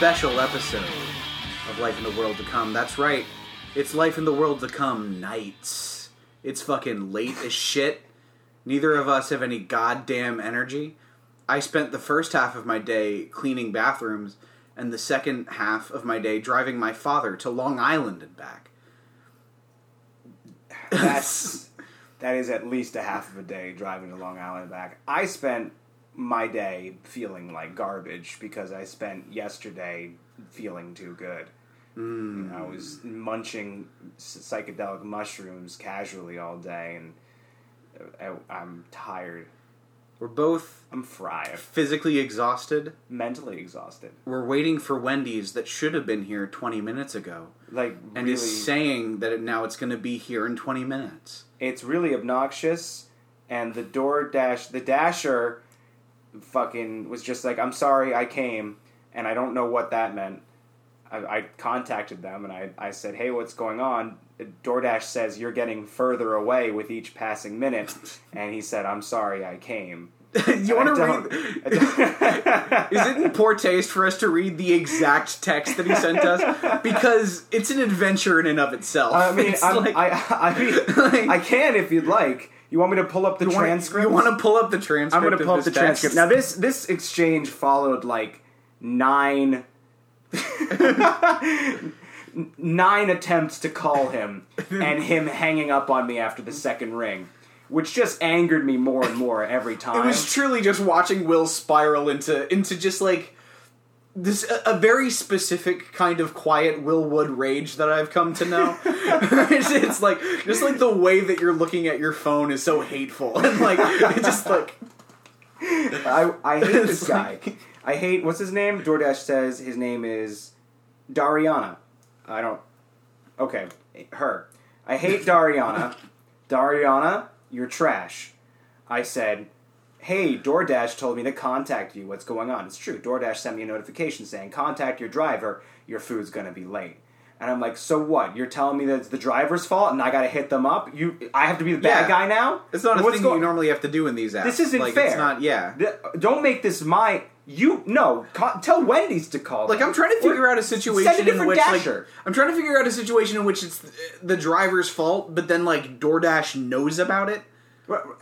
special episode of Life in the World to Come. That's right, it's Life in the World to Come nights. It's fucking late as shit. Neither of us have any goddamn energy. I spent the first half of my day cleaning bathrooms, and the second half of my day driving my father to Long Island and back. That's that is at least a half of a day driving to Long Island and back. I spent my day feeling like garbage because I spent yesterday feeling too good. Know, I was munching psychedelic mushrooms casually all day, and uh, I, I'm tired. We're both I'm fried, physically exhausted. mentally exhausted. We're waiting for Wendy's that should have been here 20 minutes ago. Like and really, is saying that it, now it's going to be here in 20 minutes. it's really obnoxious and the door dash the dasher fucking was just like i'm sorry i came and i don't know what that meant i, I contacted them and I, I said hey what's going on doordash says you're getting further away with each passing minute and he said i'm sorry i came you want to read? Is it in poor taste for us to read the exact text that he sent us? Because it's an adventure in and of itself. I mean, like- I, I mean, like- I can if you'd like. You want me to pull up the you transcript? You want to pull up the transcript? I'm going to pull up the text? transcript. Now this this exchange followed like nine nine attempts to call him and him hanging up on me after the second ring, which just angered me more and more every time. It was truly just watching Will spiral into into just like this a, a very specific kind of quiet Will Wood rage that I've come to know. it's, it's like just like the way that you're looking at your phone is so hateful and like it just like I, I hate this It's guy. like- I hate what's his name? DoorDash says his name is Dariana. I don't. Okay, her. I hate Dariana. Dariana, you're trash. I said, hey, DoorDash told me to contact you. What's going on? It's true. DoorDash sent me a notification saying, contact your driver. Your food's gonna be late. And I'm like, so what? You're telling me that it's the driver's fault, and I gotta hit them up? You, I have to be the bad Yeah. guy now? it's not a What's thing go- you normally have to do in these apps. This isn't like, fair. It's not. Yeah. Th- Don't make this my. You no. Co- tell Wendy's to call. Like. I'm trying to figure out a situation Send a in different which dasher. like I'm trying to figure out a situation in which it's the driver's fault, but then like DoorDash knows about it.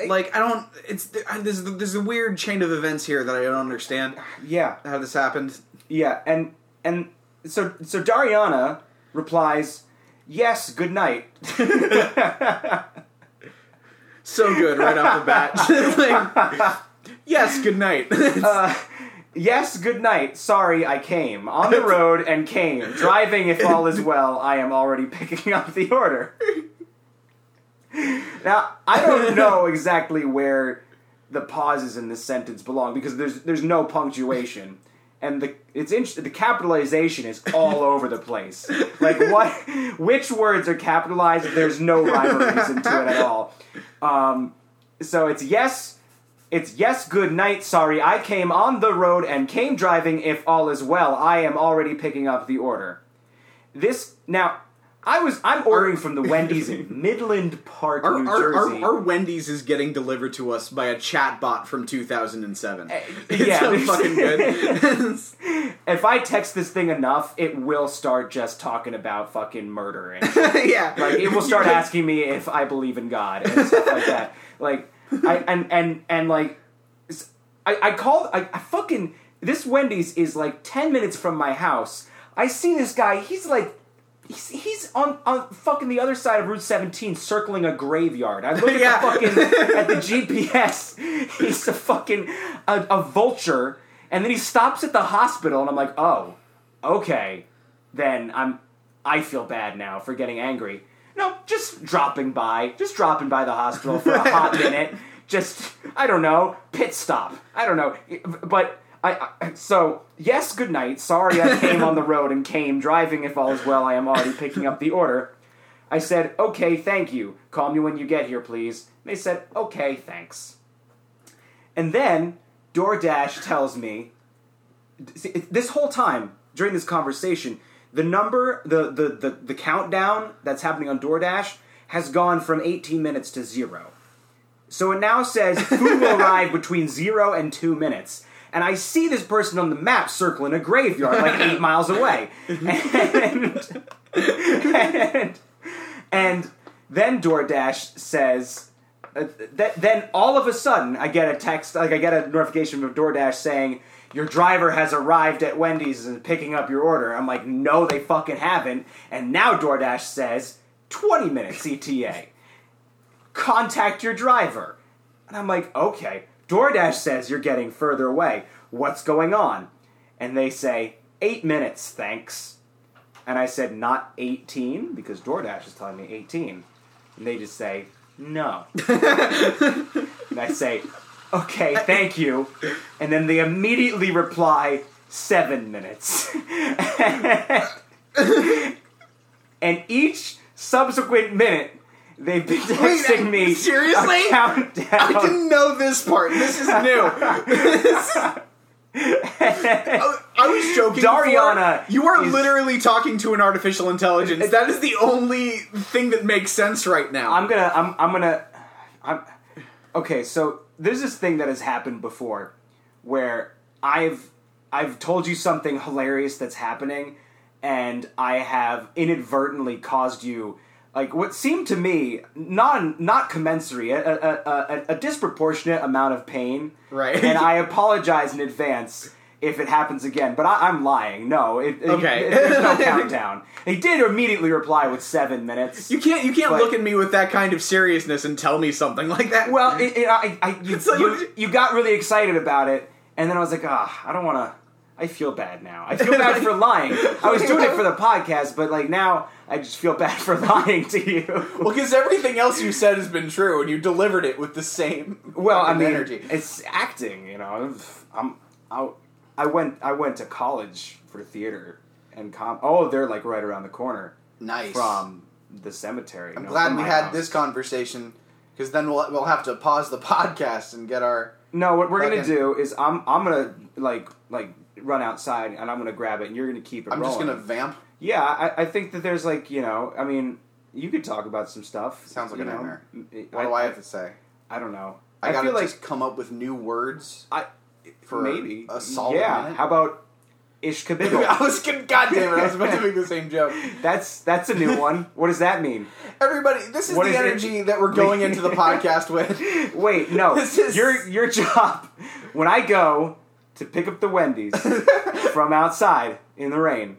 Like, I don't. It's there's there's a weird chain of events here that I don't understand yeah, how this happened. yeah, and and so so Dariana replies, "Yes, good night." So good right off the bat. like, yes, good night. Uh, yes, good night. Sorry, I came on the road and came driving. If all is well, I am already picking up the order. Now I don't know exactly where the pauses in this sentence belong because there's there's no punctuation. And the it's interesting. The capitalization is all over the place. Like what? Which words are capitalized? There's no rhyme or reason to it at all. Um, so it's yes, it's yes, good night. Sorry, I came on the road and came driving. If all is well, I am already picking up the order. This now, I was I'm ordering from the Wendy's in Midland Park, our, New our, Jersey. our, our Wendy's is getting delivered to us by a chatbot from 2007. Eh, it's yeah, so fucking good. if I text this thing enough, it will start just talking about fucking murder and yeah, like it will start asking me if I believe in God and stuff like that. Like I and and and like I called I, I fucking this Wendy's is like ten minutes from my house. I see this guy. He's like. He's, he's on, on fucking the other side of Route 17 circling a graveyard. I look at Yeah. the fucking at the GPS. He's a fucking a, a vulture, and then he stops at the hospital, and I'm like, oh, okay. Then I'm I feel bad now for getting angry. No, just dropping by, just dropping by the hospital for a hot minute. Just I don't know, pit stop. I don't know, but I, I so yes, good night. Sorry, I came on the road and came driving. If all is well, I am already picking up the order. I said, okay, thank you. Call me when you get here, please. They said, okay, thanks. And then DoorDash tells me, see, this whole time during this conversation, the number, the, the, the, the countdown that's happening on DoorDash has gone from 18 minutes to zero. So it now says food will arrive between zero and two minutes. And I see this person on the map circling a graveyard like eight miles away. And, and, and then DoorDash says, uh, th- then all of a sudden I get a text, like I get a notification from DoorDash saying, your driver has arrived at Wendy's and picking up your order. I'm like, no, they fucking haven't. And now DoorDash says, 20 minutes ETA contact your driver. And I'm like, okay. DoorDash says you're getting further away. What's going on? And they say, eight minutes, thanks. And I said, not 18, because DoorDash is telling me 18. And they just say, no. and I say, okay, thank you. And then they immediately reply, seven minutes. and each subsequent minute, they've been texting me seriously? countdown. I didn't know this part. This is new. I I was joking. Dariana before. you are is- literally talking to an artificial intelligence. That is the only thing that makes sense right now. I'm gonna. I'm. I'm gonna. I'm. Okay, so there's this thing that has happened before, where I've I've told you something hilarious that's happening, and I have inadvertently caused you like what seemed to me not not commensurate a, a, a, a disproportionate amount of pain. Right. And I apologize in advance. If it happens again, but I, I'm lying. No, it, it- Okay. it- there's no countdown. He did immediately reply with seven minutes. you can't. You can't But- look at me with that kind of seriousness and tell me something like that. Well, it, it, I, I, you, you, you got really excited about it, and then I was like, ah, I don't want to. I feel bad now. I feel bad for lying. I was doing it for the podcast, but like now, I just feel bad for lying to you. Well, because everything else you said has been true, and you delivered it with the same Well, I mean, energy. it's acting. You know, I'm. I, I went. I went to college for theater and com. Oh, they're like right around the corner Nice. from the cemetery. I'm glad we had house. this conversation because then we'll we'll have to pause the podcast and get our. No, what we're gonna do is I'm I'm gonna like like run outside and I'm gonna grab it and you're gonna keep it I'm rolling. just gonna vamp. Yeah, I, I think that there's like you know I mean you could talk about some stuff. Sounds like a know. nightmare. I, What do I have to say? I don't know. I, gotta feel like just come up with new words I for maybe a solid yeah. minute. How about ish I was gonna, God damn it! I was about to make the same joke. that's that's a new one. What does that mean? Everybody, this is What the is it? energy that we're going into the podcast with. Wait, no. This is- Your your job when I go to pick up the Wendy's from outside in the rain,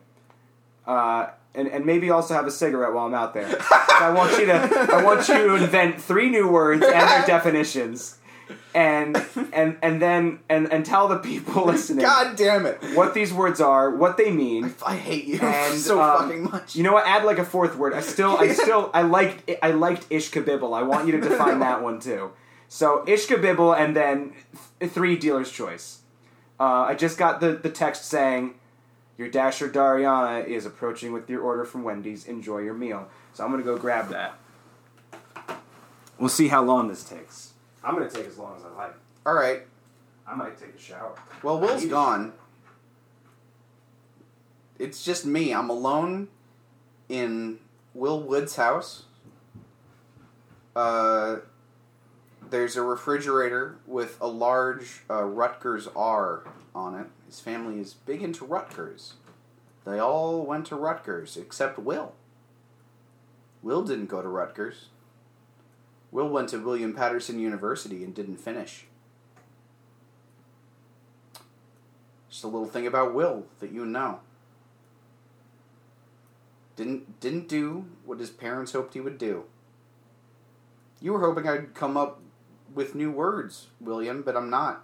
uh, and and maybe also have a cigarette while I'm out there. So I want you to I want you to invent three new words and their definitions, and and and then and and tell the people listening God damn it! what these words are, what they mean. I hate you And so um, fucking much. You know what? Add like a fourth word. I still, I still, I liked, I liked ish kabibble. I want you to define that one too. So ish kabibble, and then th- three dealer's choice. Uh, I just got the the text saying, "Your dasher Dariana is approaching with your order from Wendy's. Enjoy your meal." So I'm gonna go grab that. We'll see how long this takes. I'm gonna take as long as I like. All right. I might take a shower. Well, Will's gone. It's just me. I'm alone in Will Wood's house. Uh, there's a refrigerator with a large uh, Rutgers R on it. His family is big into Rutgers. They all went to Rutgers except Will. Will didn't go to Rutgers. Will went to William Paterson University and didn't finish. Just a little thing about Will that you know. Didn't didn't do what his parents hoped he would do. You were hoping I'd come up with new words, William, but I'm not.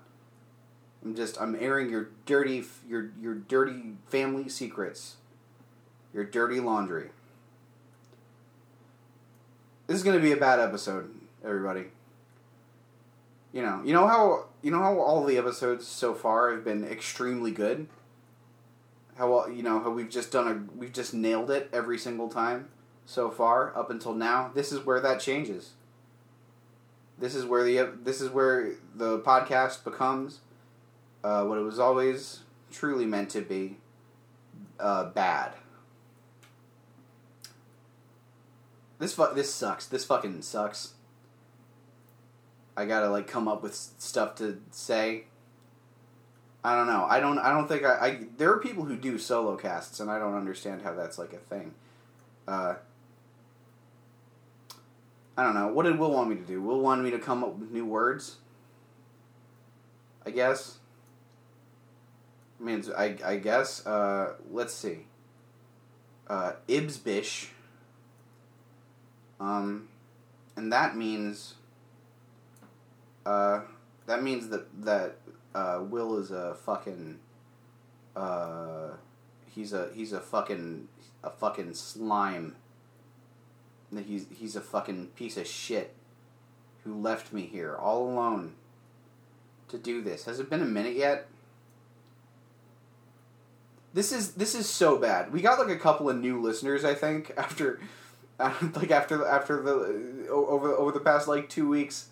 I'm just I'm airing your dirty your your dirty family secrets. Your dirty laundry. This is going to be a bad episode, everybody. You know, you know how you know how all the episodes so far have been extremely good. How all- you know how we've just done a we've just nailed it every single time so far up until now. This is where that changes. This is where the this is where the podcast becomes uh, what it was always truly meant to be uh, bad. This fu- this sucks. This fucking sucks. I gotta like come up with stuff to say. I don't know. I don't. I don't think I, I. There are people who do solo casts, and I don't understand how that's like a thing. Uh, I don't know. What did Will want me to do? Will wanted me to come up with new words. I guess. I mean, I I guess. Uh, let's see. Uh, Ibsbish. Um, and that means. Uh, that means that that uh, Will is a fucking. Uh, he's a he's a fucking a fucking slime. That he's he's a fucking piece of shit. Who left me here all alone. To do this. Has it been a minute yet? This is this is so bad. We got like a couple of new listeners, I think, after, like after after the over over the past like two weeks,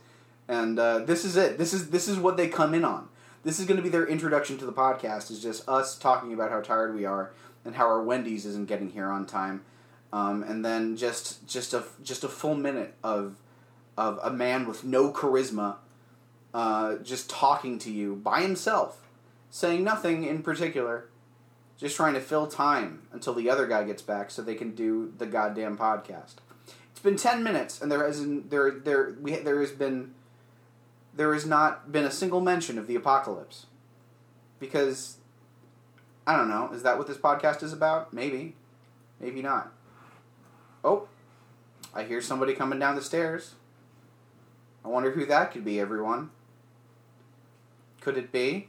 and uh, this is it. This is this is what they come in on. This is going to be their introduction to the podcast. Is just us talking about how tired we are and how our Wendy's isn't getting here on time, um, and then just just a just a full minute of of a man with no charisma, uh, just talking to you by himself, saying nothing in particular just trying to fill time until the other guy gets back so they can do the goddamn podcast. It's been ten minutes, and there hasn't there there we there has been there has not been a single mention of the apocalypse because I don't know. Is that what this podcast is about? Maybe, maybe not. Oh, I hear somebody coming down the stairs. I wonder who that could be. Everyone, could it be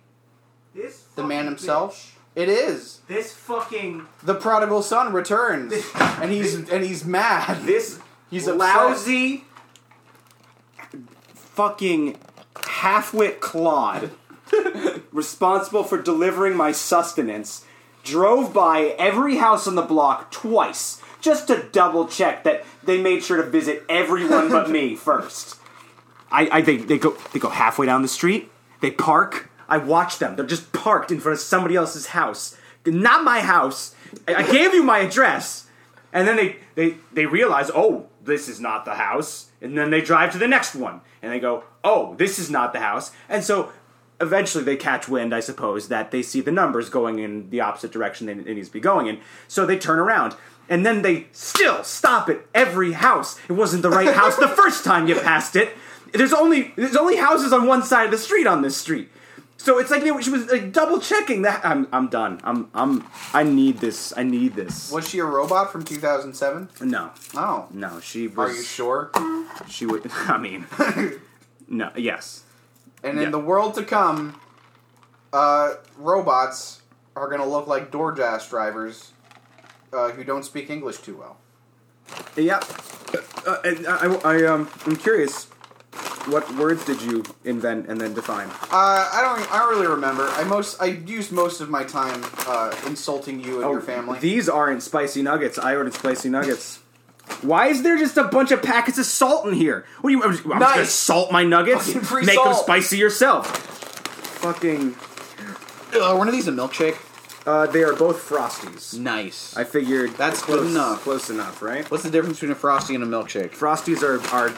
This the man himself? bitch. It is. This fucking The prodigal son returns, and he's and he's mad. this He's upset. lousy fucking half-wit clod responsible for delivering my sustenance drove by every house on the block twice just to double check that they made sure to visit everyone but me first. I, I they, they go they go halfway down the street. They park. I watch them. They're just parked in front of somebody else's house, not my house. I, I gave you my address, and then they they they realize, oh, this is not the house, and then they drive to the next one, and they go, oh, this is not the house, and so eventually they catch wind, I suppose, that they see the numbers going in the opposite direction they, it needs to be going in. So they turn around. And then they still stop at every house. It wasn't the right house the first time you passed it. There's only there's only houses on one side of the street on this street. So it's like they, she was like double checking that. I'm I'm done. I'm I'm I need this. I need this. Was she a robot from 2007? No, Oh. no. She was. Are you sure? She would. I mean, no. Yes. And in Yeah. the world to come, uh, robots are going to look like DoorDash drivers uh, who don't speak English too well. Yeah. Uh, and I, I, um, I'm curious. What words did you invent and then define? Uh, I don't. I don't really remember. I most. I used most of my time uh, insulting you and your family. Oh, These aren't spicy nuggets. I ordered spicy nuggets. Why is there just a bunch of packets of salt in here? What do you? I'm just gonna Nice. salt my nuggets. Fucking free Make them salt. spicy yourself. Fucking. Ugh, one of these a milkshake. Uh, they are both frosties. Nice. I figured That's close good enough. Close enough, right? What's the difference between a frosty and a milkshake? Frosties are are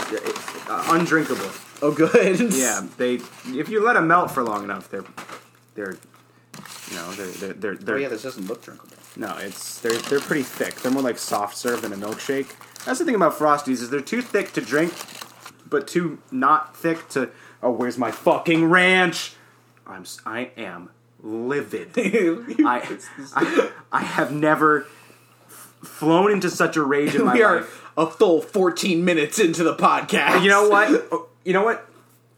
uh, undrinkable. Oh, good. Yeah, they. If you let them melt for long enough, they're they're. You know, they're they're they're, they're Oh yeah, this doesn't look drinkable. No, it's they're they're pretty thick. They're more like soft serve than a milkshake. That's the thing about frosties is they're too thick to drink, but too not thick to. Oh, where's my fucking ranch? I'm s- I am livid. I, I I have never f- flown into such a rage in my we are life. a full 14 minutes into the podcast. You know what? Oh, You know what?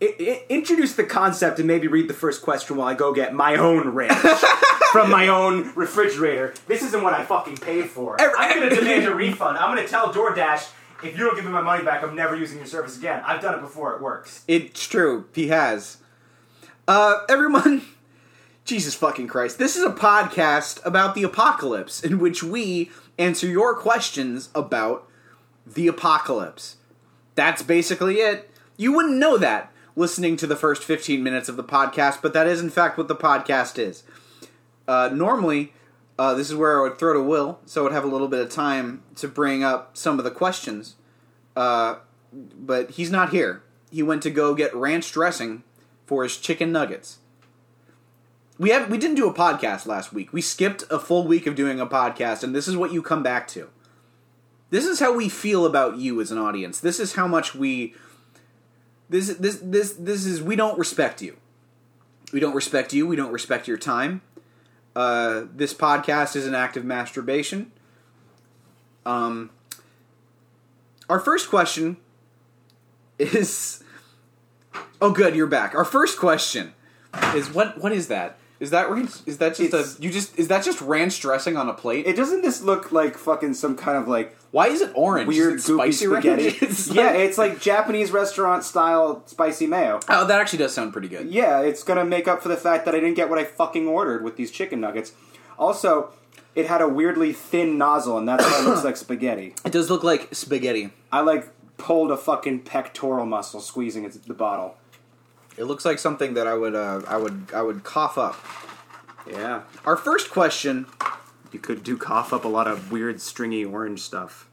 I, I, introduce the concept and maybe read the first question while I go get my own ranch from my own refrigerator. This isn't what I fucking paid for. I'm gonna demand a refund. I'm gonna tell DoorDash if you don't give me my money back, I'm never using your service again. I've done it before. It works. It's true. He has. Uh, everyone, Jesus fucking Christ. This is a podcast about the apocalypse in which we answer your questions about the apocalypse. That's basically it. You wouldn't know that listening to the first 15 minutes of the podcast, but that is in fact what the podcast is. Uh, normally, uh, this is where I would throw to Will, so I would have a little bit of time to bring up some of the questions Uh, but he's not here. He went to go get ranch dressing for his chicken nuggets. We have we didn't do a podcast last week. We skipped a full week of doing a podcast, and this is what you come back to. This is how we feel about you as an audience. This is how much we this this this this is we don't respect you. We don't respect you. We don't respect your time. Uh, this podcast is an act of masturbation. Um, our first question is. Oh, good, you're back. Our first question is what? What is that? Is that ranch? Is that just It's- a? You just is that just ranch dressing on a plate? It doesn't this look like fucking some kind of like Why is it orange? weird is it goopy spicy ranch? spaghetti? It's yeah, it's like Japanese restaurant style spicy mayo. oh, that actually does sound pretty good. Yeah, it's gonna make up for the fact that I didn't get what I fucking ordered with these chicken nuggets. Also, it had a weirdly thin nozzle, and that's why it looks like spaghetti. It does look like spaghetti. I like pulled a fucking pectoral muscle squeezing it, the bottle. It looks like something that I would uh, I would I would cough up. Yeah, Our first question you could do cough up a lot of weird stringy orange stuff.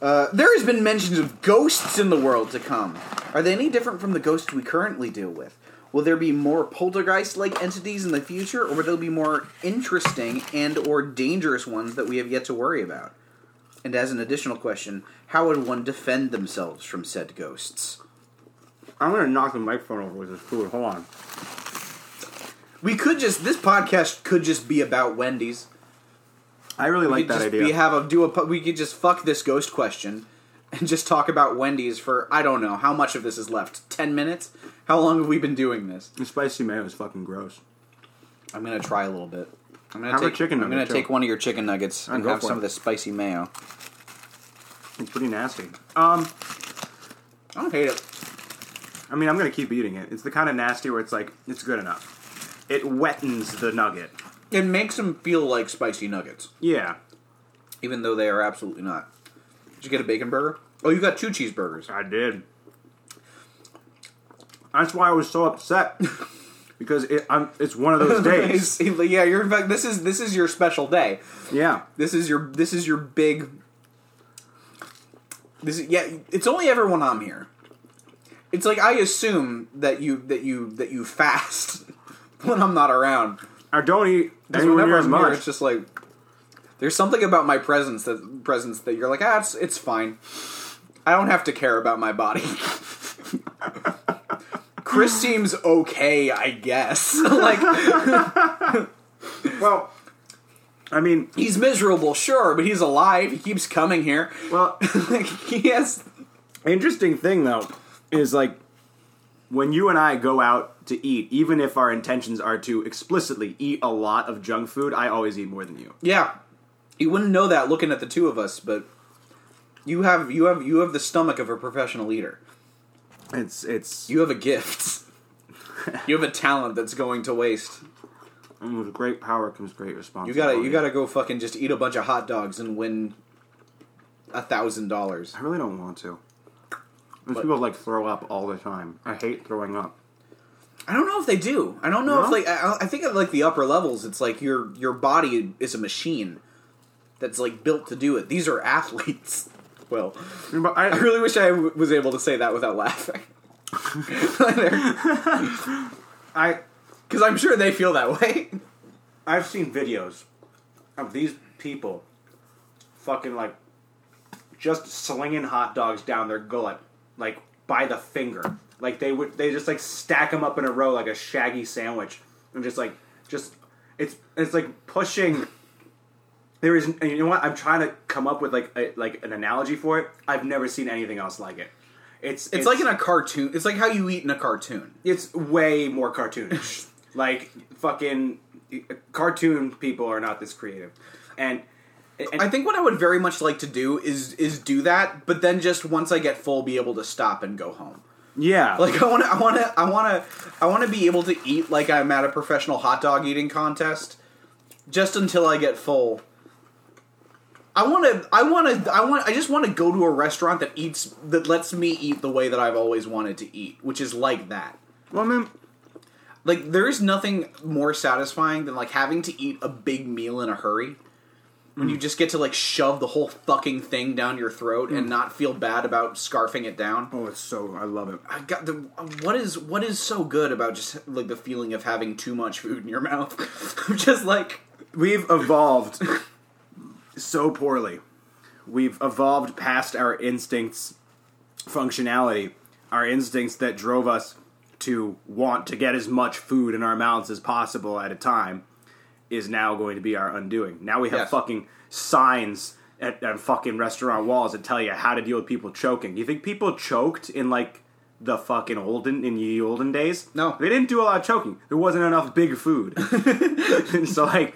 Uh, there has been mentions of ghosts in the world to come. Are they any different from the ghosts we currently deal with? Will there be more poltergeist-like entities in the future, or will there be more interesting and or dangerous ones that we have yet to worry about? And as an additional question, how would one defend themselves from said ghosts? I'm gonna knock the microphone over with this food. Hold on. We could just this podcast could just be about Wendy's. I really We like could that just idea. Be, have a do a po- we could just fuck this ghost question and just talk about Wendy's for I don't know how much of this is left. Ten minutes? How long have we been doing this? the spicy mayo is fucking gross. I'm gonna try a little bit. I'm gonna Have a take chicken I'm gonna too. take one of your chicken nuggets and go have for some it. of the spicy mayo. It's pretty nasty. Um, I don't hate it. I mean, I'm gonna keep eating it. It's the kind of nasty where it's like it's good enough. It wettens the nugget. It makes them feel like spicy nuggets, Yeah, even though they are absolutely not. Did you get a bacon burger? Oh, you got two cheeseburgers. I did. That's why I was so upset because it, I'm, it's one of those days. yeah, you're in fact. This is this is your special day. yeah, This is your this is your big. This is yeah. It's only ever when I'm here. It's like I assume that you that you that you fast when I'm not around. I don't eat anywhere near as I'm here, much. it's just like there's something about my presence that presence that you're like ah it's it's fine. I don't have to care about my body. Chris seems okay, I guess. like well, I mean, he's miserable, sure, but he's alive. He keeps coming here. well, like he has interesting thing though is like when you and I go out to eat, even if our intentions are to explicitly eat a lot of junk food, I always eat more than you. Yeah, you wouldn't know that looking at the two of us, but you have you have you have the stomach of a professional eater. It's it's You have a gift. you have a talent that's going to waste. with great power comes great responsibility. You gotta you gotta go fucking just eat a bunch of hot dogs and win a thousand dollars. I really don't want to. Those But- people like throw up all the time. I hate throwing up. I don't know if they do. I don't know if No? like I, I think at like the upper levels, it's like your your body is a machine that's like built to do it. These are athletes. Well, But I I, really wish I w- was able to say that without laughing. I Because I'm sure they feel that way. I've seen videos of these people fucking like just slinging hot dogs down their gullet, like by the finger. Like they would, they just like stack them up in a row like a shaggy sandwich, and just like just it's it's like pushing. There is, and you know what? I'm trying to come up with like a, like an analogy for it. I've never seen anything else like it. It's It's, like in a cartoon. It's like how you eat in a cartoon. it's way more cartoonish. like fucking cartoon people are not this creative, and, and I think what I would very much like to do is is do that, but then just once I get full, be able to stop and go home. yeah, Like I want to, I want to, I want to, I want to be able to eat like I'm at a professional hot dog eating contest, just until I get full. I want to, I want to, I want, I just want to go to a restaurant that eats that lets me eat the way that I've always wanted to eat, which is like that. well, I mean, Like there is nothing more satisfying than like having to eat a big meal in a hurry. When you mm. just get to like shove the whole fucking thing down your throat and mm. not feel bad about scarfing it down. Oh, it's so I love it. I got the what is what is so good about just like the feeling of having too much food in your mouth. I'm just like We've evolved so poorly. We've evolved past our instincts functionality, our instincts that drove us to want to get as much food in our mouths as possible at a time is now going to be our undoing. Now we have Yes. fucking signs at, at fucking restaurant walls that tell you how to deal with people choking. You think people choked in like the fucking olden in the olden days? No. They didn't do a lot of choking. There wasn't enough big food. and so like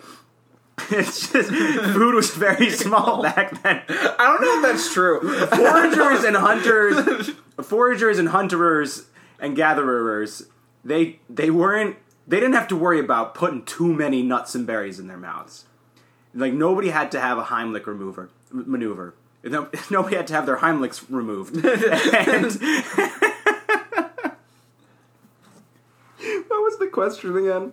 it's just food was very small back then. I don't know if that's true. Foragers and hunters, foragers and hunterers and gatherers, they they weren't they didn't have to worry about putting too many nuts and berries in their mouths. Like nobody had to have a Heimlich remover maneuver. No, nobody had to have their Heimlichs removed. and, what was the question again?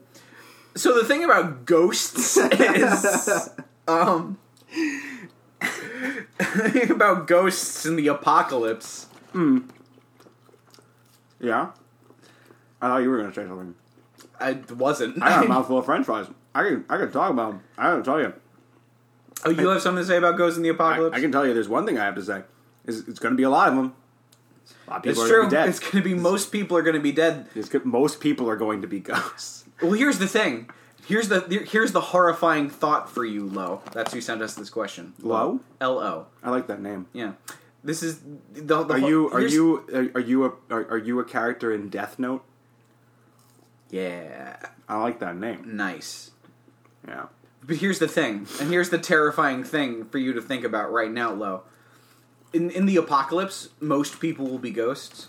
So the thing about ghosts is, um, the thing about ghosts in the apocalypse. Yeah, I thought you were going to say something. I wasn't. I got a mouthful of French fries. I can I can talk about them. I gotta tell you. oh, you have something to say about ghosts in the apocalypse? I can tell you. There's one thing I have to say. Is it's going to be a lot of them. A lot of It's are true. going to be dead. It's going to be most people are going to be dead. It's most people are going to be ghosts. Well, here's the thing. Here's the here's the horrifying thought for you, Lo. That's who sent us this question. Lo? L O. I like that name. Yeah. This is the. the Are you are you are, are you a are, are you a character in Death Note? Yeah. I like that name. Nice. Yeah. But here's the thing, and here's the terrifying thing for you to think about right now, Lo. In in the apocalypse, most people will be ghosts.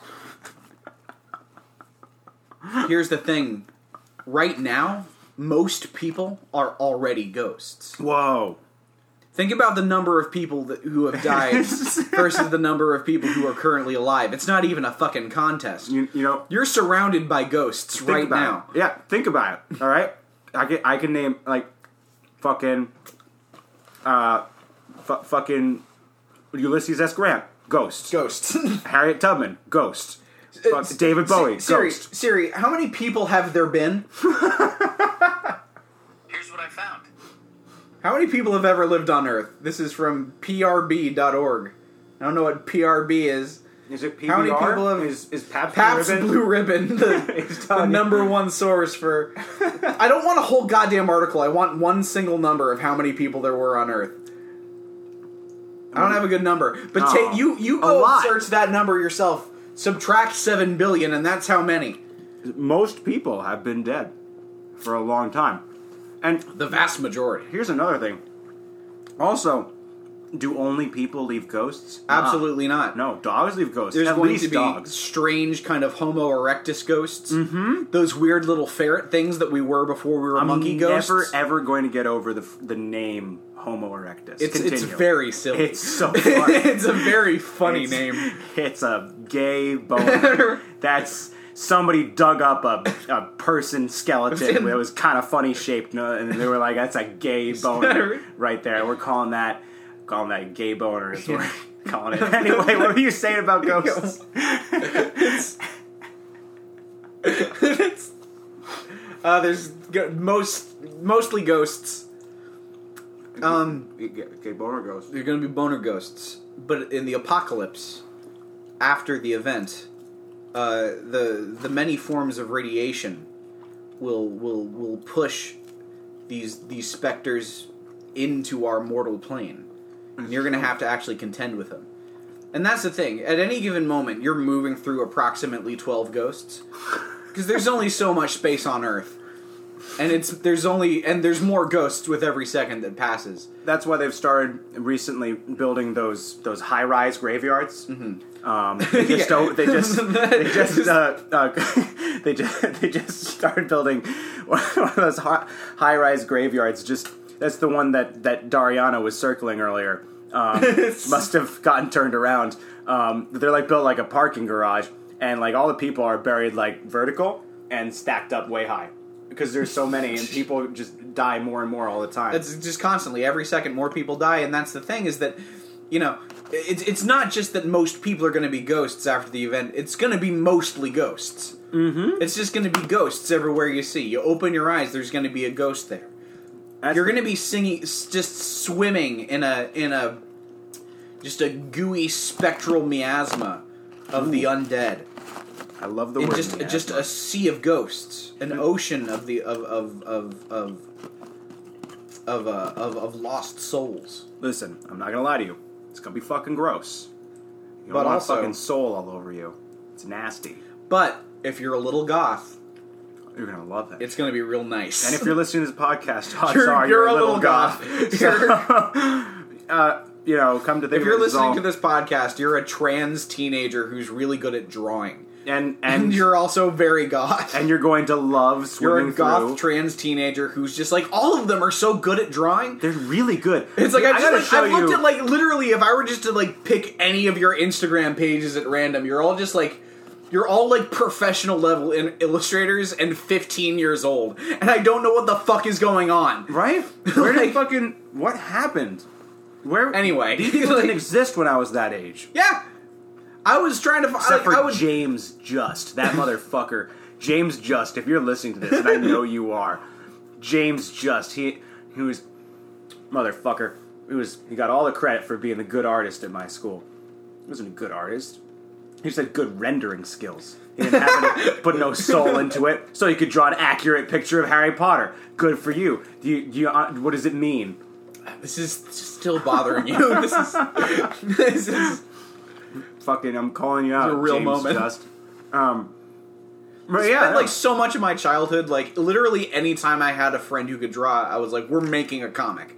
Here's the thing. Right now, most people are already ghosts. Whoa. Think about the number of people that, who have died versus the number of people who are currently alive. It's not even a fucking contest. You you know You're surrounded by ghosts right now. It. Yeah. Think about it. All right. I can I can name like fucking uh fu- fucking Ulysses S. Grant, Ghost. Ghosts. Harriet Tubman, Ghost. Fuck, David Bowie, Siri, Ghost. Siri, how many people have there been? Here's what I found. How many people have ever lived on Earth? This is from prb.org. I don't know what PRB is. Is it PBR? How many people have- is is Pabst, Pabst Blue Blue Ribbon? Ribbon, the, the number one source for. I don't want a whole goddamn article. I want one single number of how many people there were on Earth. I don't have a good number, but Oh, take you you go search that number yourself. Subtract seven billion, and that's how many. Most people have been dead for a long time. And The vast majority. here's another thing. Also, do only people leave ghosts? Absolutely not. No, dogs leave ghosts. There's At going least to be dogs. strange kind of Homo erectus ghosts. Mm-hmm. Those weird little ferret things that we were before we were I'm monkey ghosts. never ever going to get over the the name Homo erectus. it's it's very silly. It's so funny. it's a very funny It's- name. It's a gay boner. That's somebody dug up a, a person skeleton that was kind of funny shaped, and they were like, "That's a gay boner right there." We're calling that calling that gay boner. Is what we're calling it. Anyway, what were you saying about ghosts? Uh, there's go- most mostly ghosts. Um, gay boner ghosts. they're going to be boner ghosts, but in the apocalypse, after the event, uh, the the many forms of radiation will will will push these these specters into our mortal plane, and you're going to have to actually contend with them. And that's the thing. At any given moment, you're moving through approximately twelve ghosts, because there's only so much space on Earth, and it's there's only and there's more ghosts with every second that passes. That's why they've started recently building those those high rise graveyards. Um, they just don't. They just they just uh, uh, they just they just started building one of those high rise graveyards. Just that's the one that that Dariana was circling earlier. Um, must have gotten turned around. Um, they're like built like a parking garage, and like all the people are buried like vertical and stacked up way high. because there's so many and people just die more and more all the time. It's just constantly every second more people die, and that's the thing is that you know it's it's not just that most people are going to be ghosts after the event. It's going to be mostly ghosts. Mm-hmm. It's just going to be ghosts everywhere you see. You open your eyes, there's going to be a ghost there. That's You're going to be singing, just swimming in a in a just a gooey spectral miasma of the undead. I love the In word. just miasma. just a sea of ghosts, an ocean of the of of of of of uh, of, of lost souls. Listen, I'm not gonna lie to you. It's gonna be fucking gross. You don't But want also- a fucking soul all over you. It's nasty. But if you're a little goth, You're gonna love it. it's to be real nice. and if you're listening to this podcast, odds You're- are you're you're, a little goth. So, uh, you know, come to think if you're listening all- to this podcast, you're a trans teenager who's really good at drawing, and and, you're also very goth. and you're going to love swimming. you're a goth through. trans teenager who's just like all of them are so good at drawing. They're really good. It's like I've, I just, like, I've looked at like literally if I were just to like pick any of your Instagram pages at random, you're all just like you're all like professional level in illustrators and 15 years old, and I don't know what the fuck is going on. right? Where Like- did fucking what happened? Where Anyway, these people like- didn't exist when I was that age. Yeah, I was trying to. fi- Except like, for I would, James Just, that motherfucker. James Just, if you're listening to this, and I know you are, James Just, he he was motherfucker. He was he got all the credit for being the good artist at my school. He wasn't a good artist. He just had good rendering skills. He didn't have any, put no soul into it, so he could draw an accurate picture of Harry Potter. Good for you. Do you, do you uh, what does it mean? This is still bothering you. This is this is Fucking, I'm calling you out. a real James moment. Just. Um, but yeah. yeah, Spent, like so much of my childhood, like literally any time I had a friend who could draw, I was like, "We're making a comic,"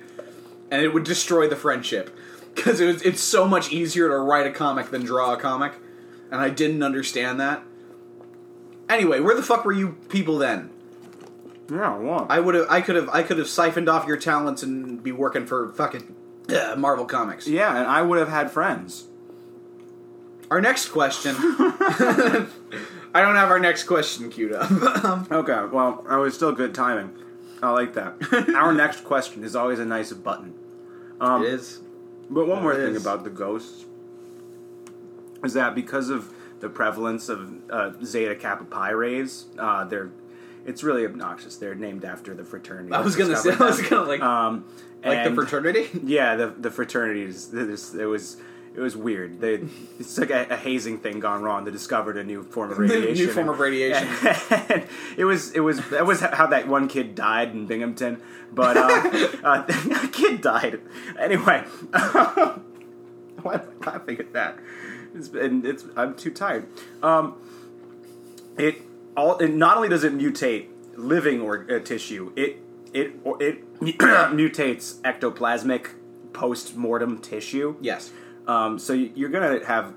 and it would destroy the friendship because it was it's so much easier to write a comic than draw a comic, and I didn't understand that. Anyway, where the fuck were you people then? yeah, well, I would have, I could have, I could have siphoned off your talents and be working for fucking uh, Marvel Comics. Yeah, and I would have had friends. Our next question. I don't have our next question queued up. Okay, well, I was still good timing. I like that. Our next question is always a nice button. Um, it is. But one more It thing about the ghosts is that because of the prevalence of uh, Zeta Kappa Pi rays, uh, they're it's really obnoxious. They're named after the fraternity. I was gonna say, I was gonna like, um, like the fraternity. Yeah, the the fraternities. This, it was it was weird. They, it's like a, a hazing thing gone wrong. They discovered a new form of radiation. A new form of radiation. And it was it was that was how that one kid died in Binghamton. But uh, uh, a kid died anyway. Why am I laughing at that? It's, and it's I'm too tired. Um, it all it not only does it mutate living or uh, tissue, it it it mutates ectoplasmic post mortem tissue. yes. Um, so you- you're gonna have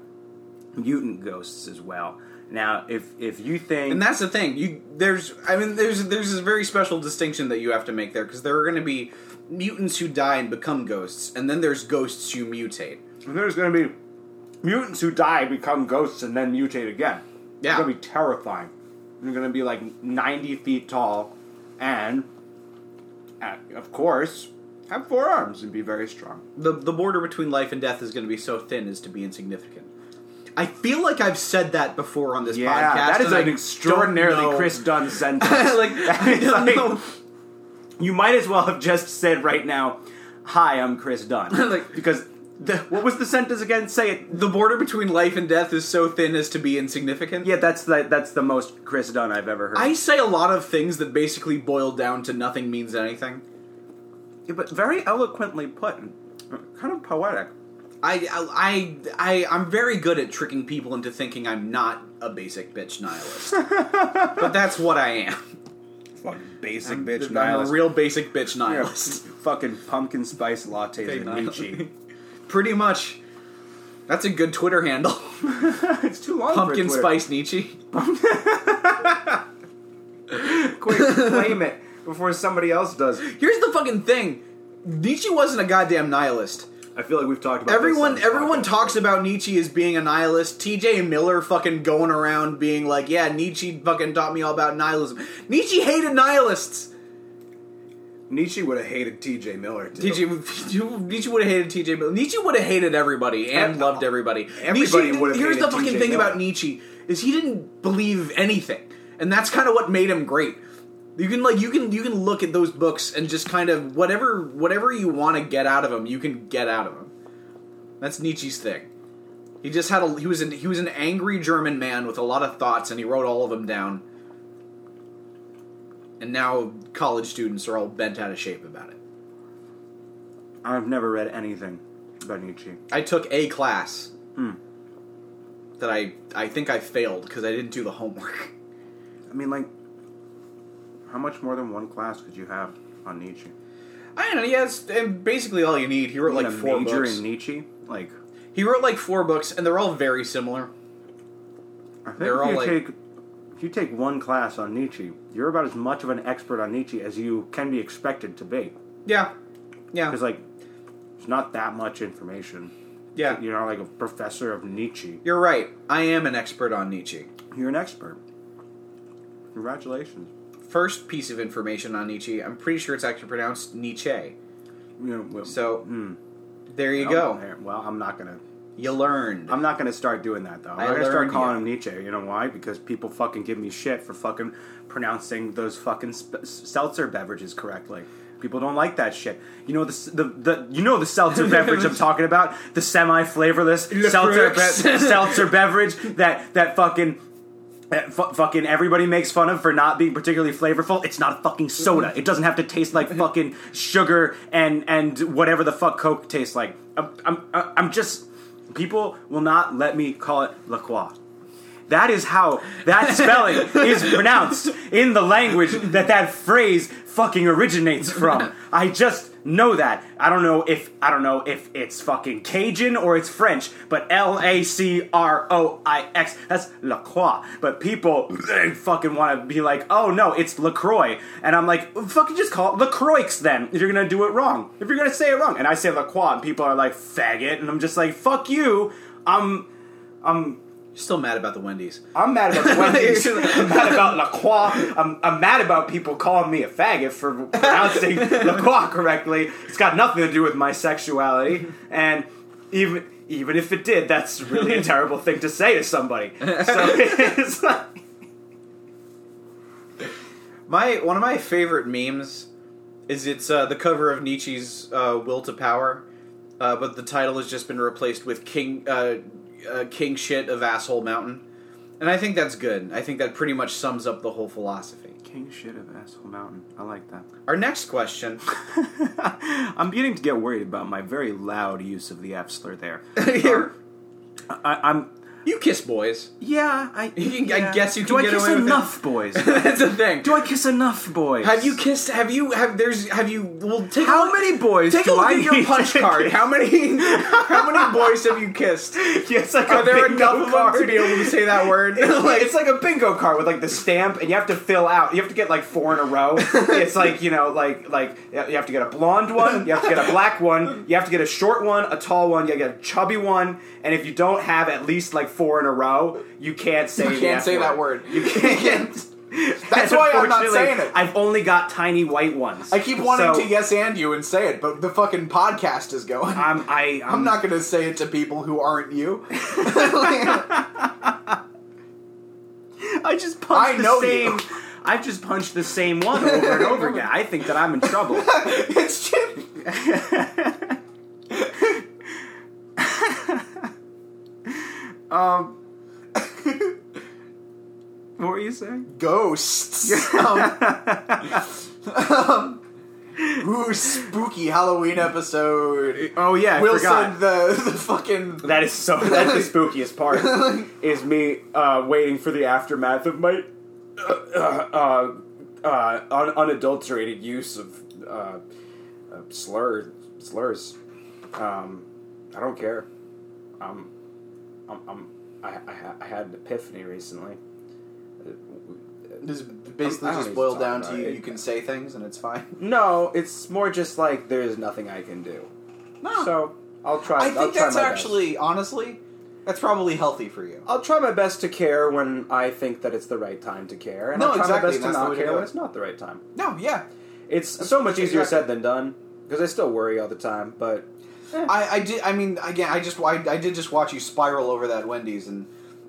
mutant ghosts as well. Now, if if you think And that's the thing. You there's I mean there's there's this very special distinction that you have to make there because there are going to be mutants who die and become ghosts, and then there's ghosts who mutate. And there's gonna be mutants who die, become ghosts, and then mutate again. Yeah. It's gonna be terrifying. They're gonna be like 90 feet tall, and uh, of course have four arms and be very strong. The the border between life and death is going to be so thin as to be insignificant. I feel like I've said that before on this Yeah, podcast. that is and I an extraordinarily Chris Dunn sentence. like I don't like- know. You might as well have just said right now, "Hi, I'm Chris Dunn," Like- because the, what was the sentence again? Say it. The border between life and death is so thin as to be insignificant. Yeah, that's the that's the most Chris Dunn I've ever heard. I say a lot of things that basically boil down to nothing means anything. Yeah, but very eloquently put, kind of poetic. I, I, I, I'm very good at tricking people into thinking I'm not a basic bitch nihilist. but that's what I am. Fucking basic I'm, bitch I'm nihilist. a real basic bitch Yeah, nihilist. fucking pumpkin spice lattes Okay, and nihilist. Nietzsche. Pretty much. That's a good Twitter handle. it's too long. Pumpkin for Twitter. spice Nietzsche. Quick, claim it before somebody else does. Here's the fucking thing. Nietzsche wasn't a goddamn nihilist. I feel like we've talked about Everyone, everyone podcast talks about Nietzsche as being a nihilist. T.J. Miller fucking going around being like, "Yeah, Nietzsche fucking taught me all about nihilism." Nietzsche hated nihilists. Nietzsche would have hated T.J. Miller too. Nietzsche, Nietzsche would have hated T.J. Miller. Nietzsche would have hated everybody and loved everybody. everybody Nietzsche- would've Here's the fucking thing Miller. about Nietzsche is he didn't believe anything, and that's kind of what made him great. You can like you can you can look at those books and just kind of whatever whatever you want to get out of them, you can get out of them. That's Nietzsche's thing. He just had a he was an he was an angry German man with a lot of thoughts, and he wrote all of them down. And now college students are all bent out of shape about it. I've never read anything about Nietzsche. I took a class Hmm. that I I think I failed because I didn't do the homework. I mean, like, how much more than one class could you have on Nietzsche? I don't know. Yeah, it's and basically all you need. He wrote like four major books. in Nietzsche. Like, He wrote like four books, and they're all very similar. I think They're if all you like- take if you take one class on Nietzsche, you're about as much of an expert on Nietzsche as you can be expected to be. Yeah, yeah, Because like, it's not that much information. yeah. You're not like a professor of Nietzsche. You're right. I am an expert on Nietzsche. You're an expert. Congratulations. First piece of information on Nietzsche. I'm pretty sure it's actually pronounced Nietzsche. Know, well, So hmm. there you Well, go. Well, I'm not gonna. You learned. I'm not gonna start doing that though. I'm I not gonna start calling him Nietzsche. You know why? Because people fucking give me shit for fucking pronouncing those fucking sp- seltzer beverages correctly. People don't like that shit. You know the the, the you know the seltzer beverage I'm talking about, the semi flavorless seltzer be- seltzer beverage that that fucking. That fu- fucking everybody makes fun of for not being particularly flavorful. It's not a fucking soda. It doesn't have to taste like fucking sugar and and whatever the fuck Coke tastes like. I'm I'm, uh, I'm just people will not let me call it La Croix. That is how that spelling is pronounced in the language that that phrase fucking originates from. I just know that. I don't know if I don't know if it's fucking Cajun or it's French, but L A C R O I X. That's La Croix. But people they fucking want to be like, oh no, it's Lacroix, and I'm like, fucking just call it Lacroix then. If you're gonna do it wrong, if you're gonna say it wrong, and I say La Croix, and people are like faggot, and I'm just like, fuck you. I'm I'm Still mad about the Wendy's. I'm mad about the Wendy's. I'm mad about La Croix. I'm, I'm mad about people calling me a faggot for pronouncing La Croix correctly. It's got nothing to do with my sexuality, and even even if it did, that's really a terrible thing to say to somebody. So it's like, My one of my favorite memes is it's uh, the cover of Nietzsche's uh, Will to Power, uh, but the title has just been replaced with King uh, King Shit of Asshole Mountain, and I think that's good. I think that pretty much sums up the whole philosophy. king shit of asshole mountain. I like that. Our next question. I'm beginning to get worried about my very loud use of the F slur there. Here, I, I'm you kiss boys. yeah. I, You can- I guess you do can I get kiss away with it. enough, boys? that's the thing. do I kiss enough, boys? Have you kissed? Have you? Have there's? Have you? Well, take How look, many boys Take do a look I at your punch card. How many? How many boys have you kissed? Yes, like Are a there bingo enough of them to be able to say that word? It's like, it's like a bingo card with like the stamp, and you have to fill out. You have to get like four in a row. it's like you know, like like you have to get a blonde one, you have to get a black one, you have to get a short one, a tall one, you have to get a chubby one, and if you don't have at least like four in a row, you can't say. You can't say that word. You can't. That's why I'm not saying it. I've only got tiny white ones. I keep wanting So, to yes and you and say it, but the fucking podcast is going. I'm I I'm, I'm not going to say it to people who aren't you. I just punched I the same. you. I've just punched the same one over and over again. I think that I'm in trouble. it's just, Um, what were you saying? ghosts. um, um, ooh, spooky Halloween episode. Oh yeah, I Wilson, forgot. the the fucking That is so. That's the spookiest part. is me uh, waiting for the aftermath of my uh, uh, uh, un- unadulterated use of uh, uh, slur slurs. Um, I don't care. Um, I'm, I'm, I, I, I had an epiphany recently. Uh, Does it basically I don't just need to boil talk down to you, it. you can say things and it's fine. No, it's more just like there's nothing I can do. No. So I'll try. I I'll think try that's my best. actually, honestly, that's probably healthy for you. I'll try my best to care when I think that it's the right time to care, and No, I'll try exactly, my best to that's not way to care when it's not the right time. No, yeah. It's so much easier exactly. said than done because I still worry all the time. But I, I did. I mean, again, I just I, I did just watch you spiral over that Wendy's, and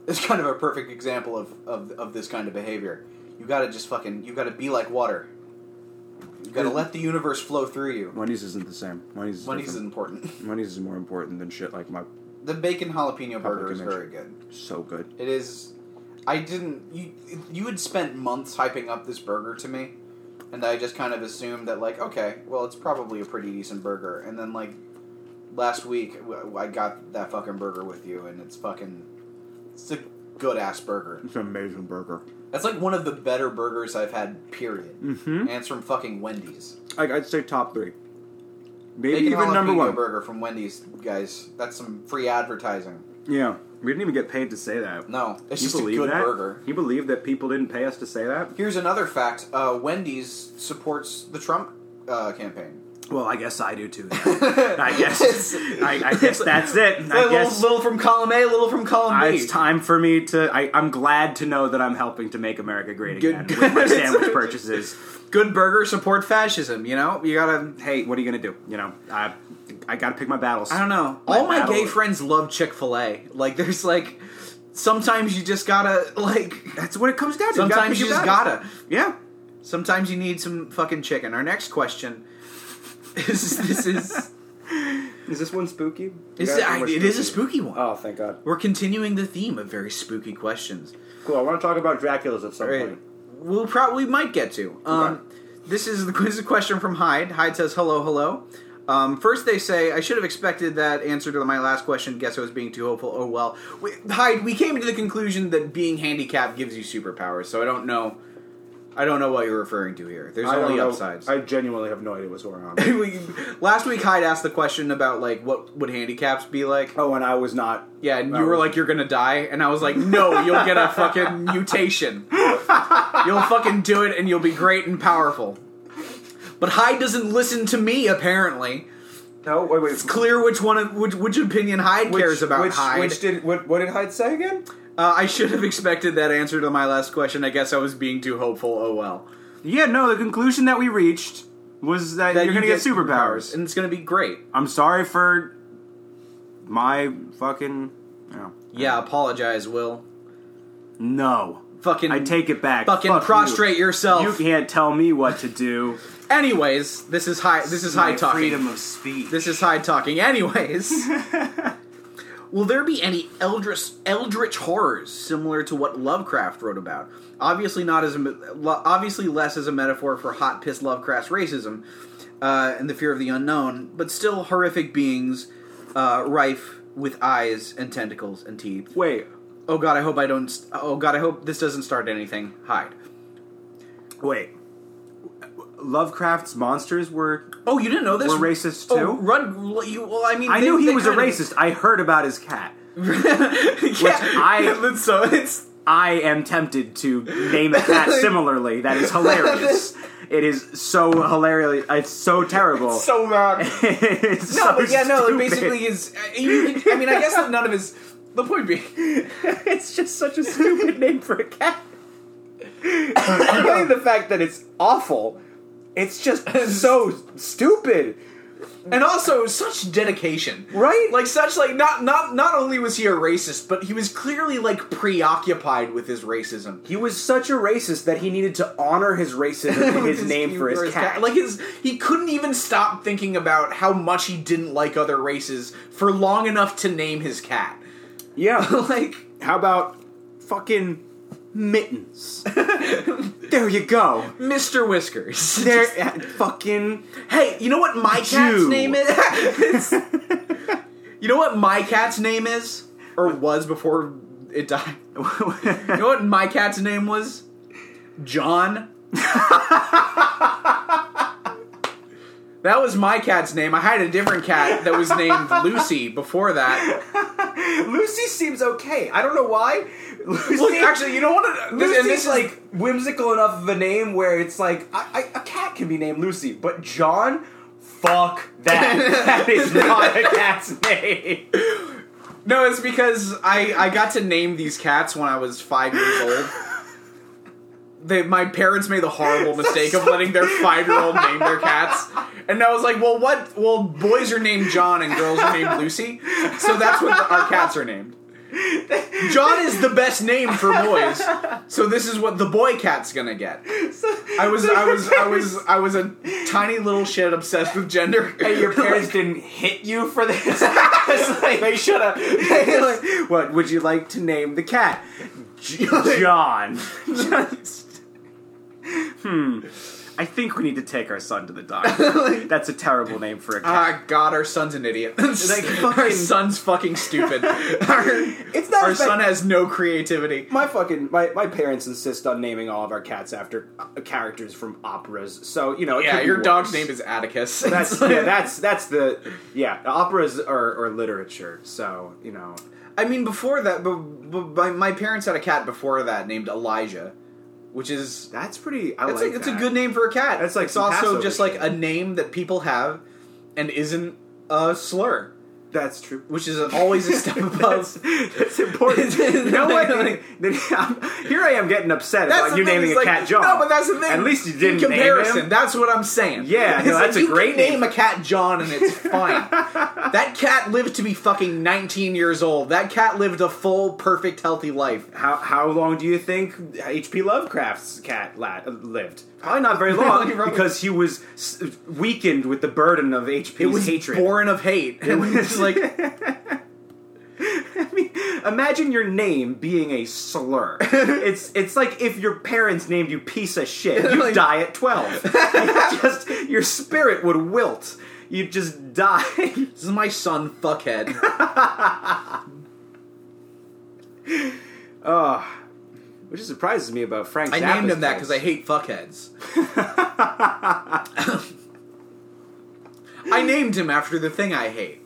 it's kind of a perfect example of, of, of this kind of behavior. You gotta just fucking. You gotta be like water. You gotta let the universe flow through you. Wendy's isn't the same. Wendy's is Wendy's is different. important. Wendy's is more important than shit like my The bacon jalapeno burger is very good. so good. It is. I didn't. You you had spent months hyping up this burger to me, and I just kind of assumed that like, okay, well, it's probably a pretty decent burger. And then like last week, I got that fucking burger with you, and it's fucking. It's a good ass burger. It's an amazing burger. That's like one of the better burgers I've had. Period. Mm-hmm. And it's from fucking Wendy's. I, I'd say top three. Maybe Bacon even number one. burger from Wendy's, guys. That's some free advertising. Yeah, we didn't even get paid to say that. No, it's you just a good that? burger. You believe that people didn't pay us to say that? Here's another fact: uh, Wendy's supports the Trump uh, campaign. Well, I guess I do too. I guess. I, I guess that's it. A I little, guess little from column A, a little from column B. it's time for me to. I, I'm glad to know that I'm helping to make America great Good- again with my sandwich purchases. Good burger support fascism. You know, you gotta. Hey, what are you gonna do? You know, I I got to pick my battles. I don't know. My All my battle- gay friends love Chick Fil A. Like, there's like, sometimes you just gotta like. That's what it comes down to. You gotta Sometimes you just battles. gotta. Yeah. Sometimes you need some fucking chicken. Our next question is this is Is this one spooky? is You guys I, are it is a spooky one. Oh, thank God. We're continuing the theme of very spooky questions. Cool. I want to talk about Dracula's at some Right. point. We'll probably might get to. Um, This is the this is a question from Hyde. Hyde says, "Hello, hello." Um, first, they say I should have expected that answer to my last question. Guess I was being too hopeful. Oh well. We, Hyde, we came to the conclusion that being handicapped gives you superpowers. So I don't know. I don't know what you're referring to here. There's I don't only know. upsides. I genuinely have no idea what's going on. We- last week, Hyde asked the question about like what would handicaps be like. oh, and I was not. Yeah, and you were like, "You're gonna die," and I was like, "No, you'll get a fucking mutation. You'll fucking do it, and you'll be great and powerful." But Hyde doesn't listen to me. Apparently, No, wait, wait. it's clear which one, of- which, which opinion Hyde cares about. Which, Hyde. which did what? What did Hyde say again? Uh, I should have expected that answer to my last question. I guess I was being too hopeful. Oh well. Yeah, no. The conclusion that we reached was that, That you're you gonna get, superpowers. and it's gonna be great. I'm sorry for my fucking. You know, Yeah, apologize, Will. no. Fucking I take it back. Fucking Fuck you. prostrate yourself. You can't tell me what to do. Anyways, this is high. This is My high talking. Freedom of speech. This is high talking. Anyways, will there be any eldritch, eldritch horrors similar to what Lovecraft wrote about? Obviously, not as a, obviously less as a metaphor for hot piss Lovecraft's racism uh, and the fear of the unknown, but still horrific beings uh, rife with eyes and tentacles and teeth. wait, Oh God, I hope I don't. Oh God, I hope this doesn't start anything. Hyde. wait. Lovecraft's monsters were. Oh, you didn't know this? Were racist, Oh, too? You, well, I mean, I they- knew he was a kind of- racist. I heard about his cat. yeah, I- so it's I am tempted to name a cat similarly. That is hilarious. It is so hilarious. It's so terrible. so bad. it's No, so but yeah, no. It basically is. uh, You, I mean, I guess none of his. The point being, it's just such a stupid name for a cat. Forgetting the fact that it's awful, it's just so stupid. and also such dedication, Right? Like such, like not not not only was he a racist, but he was clearly like preoccupied with his racism. He was such a racist that he needed to honor his racism in his name for his cat. Like his, he couldn't even stop thinking about how much he didn't like other races for long enough to name his cat. yeah. like, How about fucking mittens? there you go. Mr. Whiskers. There, fucking. Hey, you know what my cat's Jew. name is? you know what my cat's name is? Or was before it died? You know what my cat's name was? John. that was my cat's name. I had a different cat that was named Lucy before that. Lucy seems okay. I don't know why. Lucy, Look, actually, you know what? This, Lucy's this is like whimsical enough of a name where it's like I, I, a cat can be named Lucy, but John, Fuck that. that is not a cat's name. No, it's because I I got to name these cats when I was five years old. They, my parents made the horrible mistake of letting their five year old name their cats, and I was like, "Well, what? Well, boys are named John and girls are named Lucy, so that's what the, our cats are named." John is the best name for boys, so this is what the boy cat's gonna get. I was I was I was I was a tiny little shit obsessed with gender. And your parents didn't hit you for this? Like- they should have. what would you like to name the cat? J- John. Hmm. I think we need to take our son to the doctor. That's a terrible name for a cat. Ah, God, our son's an idiot. like, our son's fucking stupid. our It's not our son has no creativity. My fucking my, my parents insist on naming all of our cats after uh, characters from operas. So you know, it Yeah, could be your dog's name is Atticus. That's yeah, that's that's the yeah. Operas are, are literature. So you know, I mean, before that, but, but my, my parents had a cat before that named Elijah, which is that's pretty. I it's like it's a good name for a cat. That's like it's also just like a name that people have, and isn't a slur, That's true. which is always a step above. That's important. you know what? Like- here I am getting upset about you naming it's a like- cat John. No, but that's the thing. At least you didn't In comparison, name him. that's what I'm saying. Yeah, It's no, like that's a you great name name. a cat John and it's fine. that cat lived to be fucking 19 years old. That cat lived a full, perfect, healthy life. How how long do you think H.P. Lovecraft's cat la- lived? Probably not very long because he was s- weakened with the burden of H.P.'s It was hatred. born of hate. It was like I mean, imagine your name being a slur. it's it's like if your parents named you piece of shit. You'd Like- die at twelve. You just your spirit would wilt. You'd just die. this is my son, fuckhead. Ah. Which surprises me about Frank. I named him that because I hate fuckheads. I named him after the thing I hate.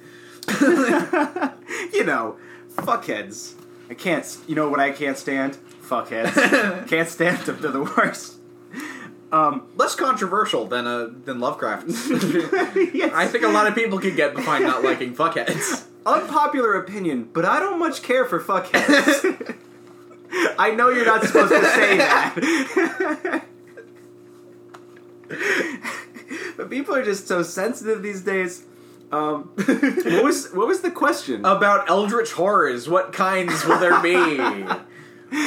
you know, fuckheads. I can't. You know what I can't stand? Fuckheads. can't stand them. They're the worst. Um, Less controversial than uh, than Lovecraft. yes. I think a lot of people could get behind not liking fuckheads. unpopular opinion, but I don't much care for fuckheads. I know you're not supposed to say that. but people are just so sensitive these days. Um, what was what was the question? About eldritch horrors, what kinds will there be?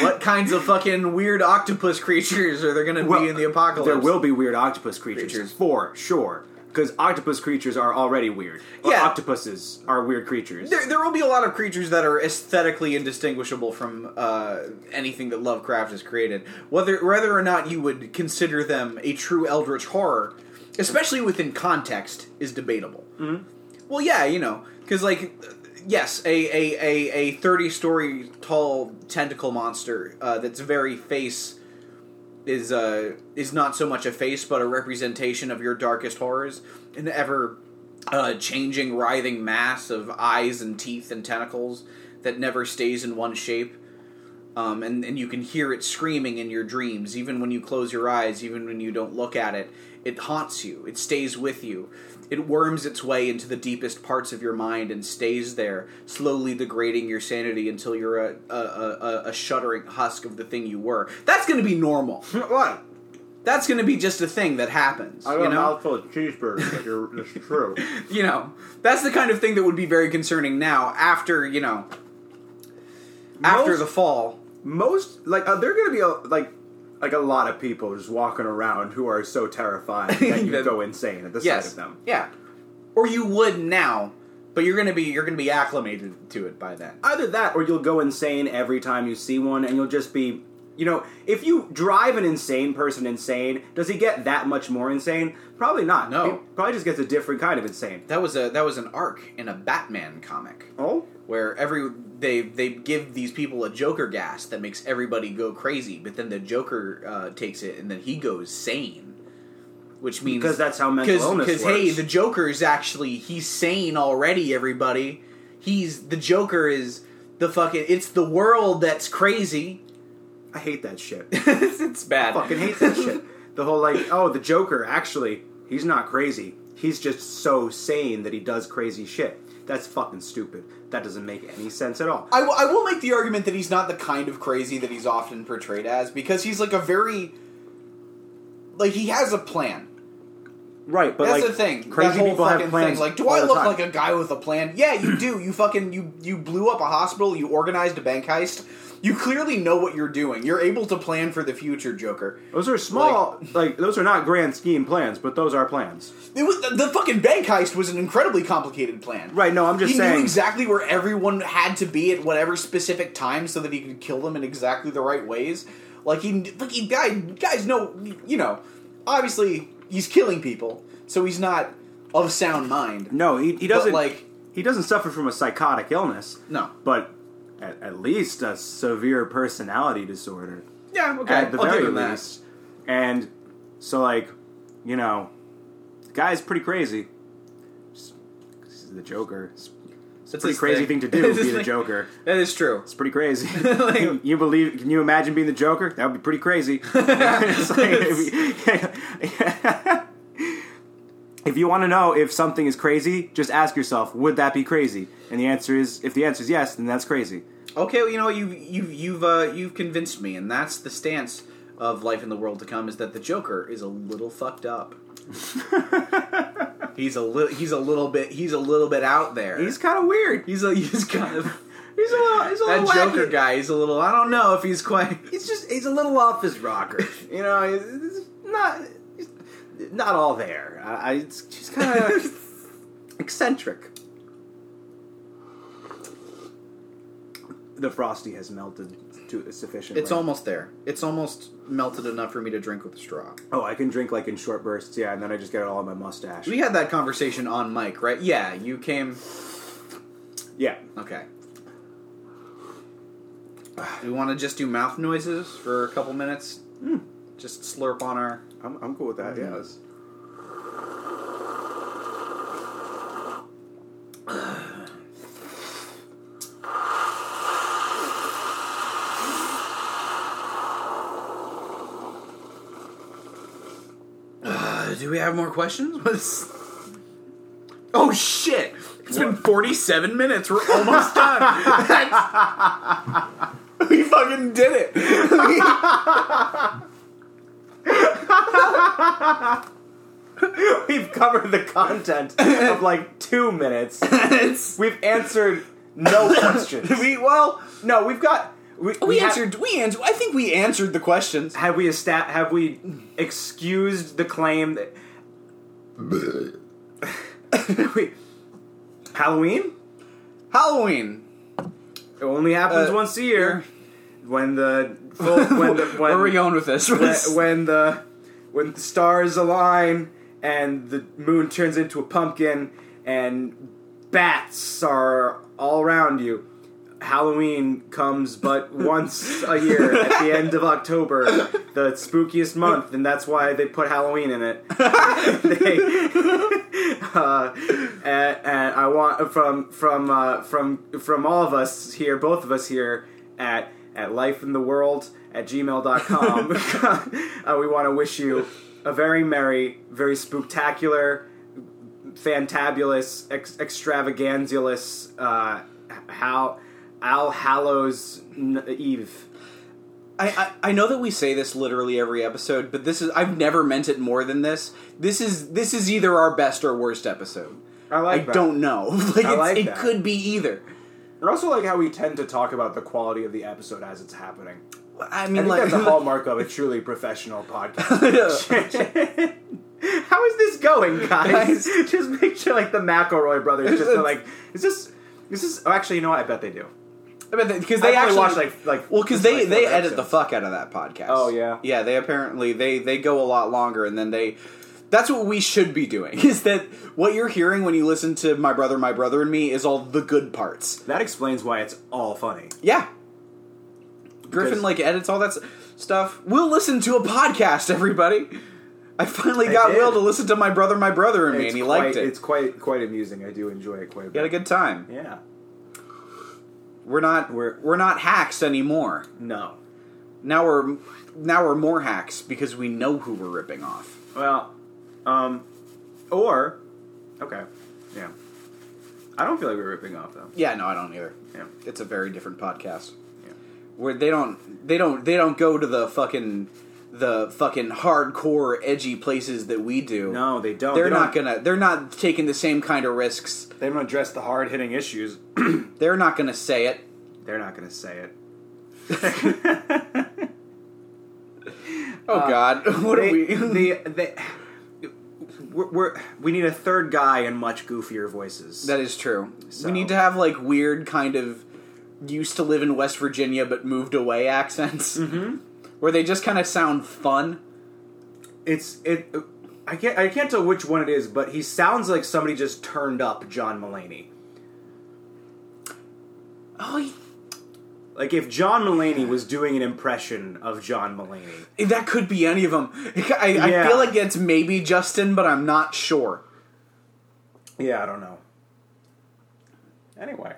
what kinds of fucking weird octopus creatures are there going to Well, be in the apocalypse? there will be weird octopus creatures, Creatures. for sure. Because octopus creatures are already weird. Or Yeah. octopuses are weird creatures. There, there will be a lot of creatures that are aesthetically indistinguishable from uh, anything that Lovecraft has created. Whether whether or not you would consider them a true eldritch horror, especially within context, is debatable. Mm-hmm. Well, yeah, you know, because like, yes, a a a, a thirty story tall tentacle monster uh, that's very face is uh is not so much a face but a representation of your darkest horrors. An ever uh, changing writhing mass of eyes and teeth and tentacles that never stays in one shape. Um, and, and you can hear it screaming in your dreams. Even when you close your eyes even when you don't look at it it haunts you. It stays with you it worms its way into the deepest parts of your mind and stays there slowly degrading your sanity until you're a, a, a, a shuddering husk of the thing you were that's going to be normal what? that's going to be just a thing that happens I you got a know mouthful of cheeseburgers, you're, that's true. you know that's the kind of thing that would be very concerning now after you know after Most- the fall most like uh, there are gonna be a like like a lot of people just walking around who are so terrifying that you go insane at the sight of them. yeah or you would now but you're gonna be you're gonna be acclimated to it by then Either that, or you'll go insane every time you see one, and you'll just be. You know, if you drive an insane person insane, does he get that much more insane? Probably not. No. He probably just gets a different kind of insane. that was a that was an arc in a batman comic Oh, where every they they give these people a joker gas that makes everybody go crazy but then the joker uh, takes it and then he goes sane which means Because that's how mental illness because hey the joker is actually he's sane already everybody he's the joker is the fucking it's the world that's crazy I hate that shit. it's bad I fucking hate that shit. The whole like, oh, the Joker actually, he's not crazy. he's just so sane that he does crazy shit. That's fucking stupid. That doesn't make any sense at all. I, will- make the argument that he's not the kind of crazy that he's often portrayed as because he's like a very like he has a plan. Right, but That's like the thing. crazy that whole people fucking have plans. Thing. Like, do I look time. like a guy with a plan? Yeah, you do. You fucking you you blew up a hospital. You organized a bank heist. You clearly know what you're doing. You're able to plan for the future, Joker. Those are small, like, those are not grand scheme plans, but those are plans. It was, the, fucking bank heist was an incredibly complicated plan. Right? No, I'm just saying. he saying. knew exactly where everyone had to be at whatever specific time so that he could kill them in exactly the right ways. Like he, like he, guy, guys know, you know, obviously he's killing people, so he's not of sound mind. no, he, he doesn't. like, he doesn't suffer from a psychotic illness. no, but at, at least a severe personality disorder. yeah, okay, at the I'll very him that. least. And so, like, you know, the guy's pretty crazy. Just- He's the Joker. It's, it's a pretty crazy thing. thing to do, be the thing. Joker. That is true. It's pretty crazy. Like- you believe? Can you imagine being the Joker? That would be pretty crazy. It's like- if you want to know if something is crazy, just ask yourself, would that be crazy? And the answer is, if the answer is yes, then that's crazy. Okay, well, you know? You've you've you've uh, you've convinced me, and that's the stance of life in the world to come. Is that the Joker is a little fucked up. he's a little he's a little bit he's a little bit out there. He's kind of weird. he's a he's kind of He's a little. He's a that little Joker wacky. guy. He's a little. I don't know if he's quite. He's just. He's a little off his rocker. You know. He's, he's not. Not all there. I, I just kind of eccentric. The frosty has melted to sufficient. It's right? almost there. It's almost melted enough for me to drink with a straw. Oh, I can drink like in short bursts, yeah, and then I just get it all on my mustache. We had that conversation on mic, right? Yeah, you came. yeah. Okay. Do we want to just do mouth noises for a couple minutes? Hmm. Just slurp on our. I'm, I'm cool with that. Mhm. Yes. Uh, do we have more questions? Oh shit! It's been forty-seven minutes. We're almost done. We fucking did it. We've covered the content of like two minutes. It's- We've answered no questions. we well, No, we've got. We, we, have- answered. We answered. I think we answered the questions. Have we esta- Have we excused the claim that we, Halloween? Halloween. It only happens Uh, once a year. When the full, when the when, Where are we going with this? when, when the when the stars align and the moon turns into a pumpkin and bats are all around you. Halloween comes but once a year at the end of October, the spookiest month, and that's why they put Halloween in it. they, uh, and, and I want from from uh, from from all of us here, both of us here at at Life in the World at gmail.com. uh, we want to wish you a very merry, very spooktacular, fantabulous, ex- extravaganzulous, uh, how All Hallows N- Eve. I, I I know that we say this literally every episode, but this is I've never meant it more than this. This is this is either our best or worst episode. I like I that. don't know. Like, like it that. could be either. I also like how we tend to talk about the quality of the episode as it's happening. I I mean, think like that's a hallmark of a truly professional podcast. How is this going, guys? Guys. just picture like the McElroy brothers. Just like, is this? Is this? Oh, actually, you know what? I bet they do. because They Because they actually actually watch like like well, because they like, they edit the fuck out of that podcast. Oh, yeah? yeah. They apparently they they go a lot longer, and then they. That's what we should be doing. Is that what you're hearing when you listen to my brother, my brother, and me? Is all the good parts. That explains why it's all funny. Yeah. Griffin like edits all that stuff. We'll listen to a podcast, everybody. I finally I got did. Will to listen to my brother, my brother, and me, It's and he quite, liked it. It's quite quite amusing. I do enjoy it quite a bit. He had a good time. Yeah. We're not we're we're not hacks anymore. No. Now we're now we're more hacks because we know who we're ripping off. Well, um, or Okay. Yeah. I don't feel like we're ripping off though. Yeah, no, I don't either. Yeah. It's a very different podcast. Where they don't they don't they don't go to the fucking the fucking hardcore edgy places that we do. No, they don't. They're They not gonna they're not taking the same kind of risks. They don't address the hard hitting issues. They're not gonna say it. They're not going to say it. Oh god. Uh, what they, are we they, we're, we're, we need a third guy in much goofier voices. That is true. So- We need to have like weird kind of used to live in West Virginia but moved away accents. Mm-hmm. Where they just kind of sound fun. it's it. I can't I can't tell which one it is, but he sounds like somebody just turned up John Mulaney. Oh, Like if John Mulaney was doing an impression of John Mulaney. that could be any of them. I, Yeah. I feel like it's maybe Justin, but I'm not sure. Yeah, I don't know. Anyway,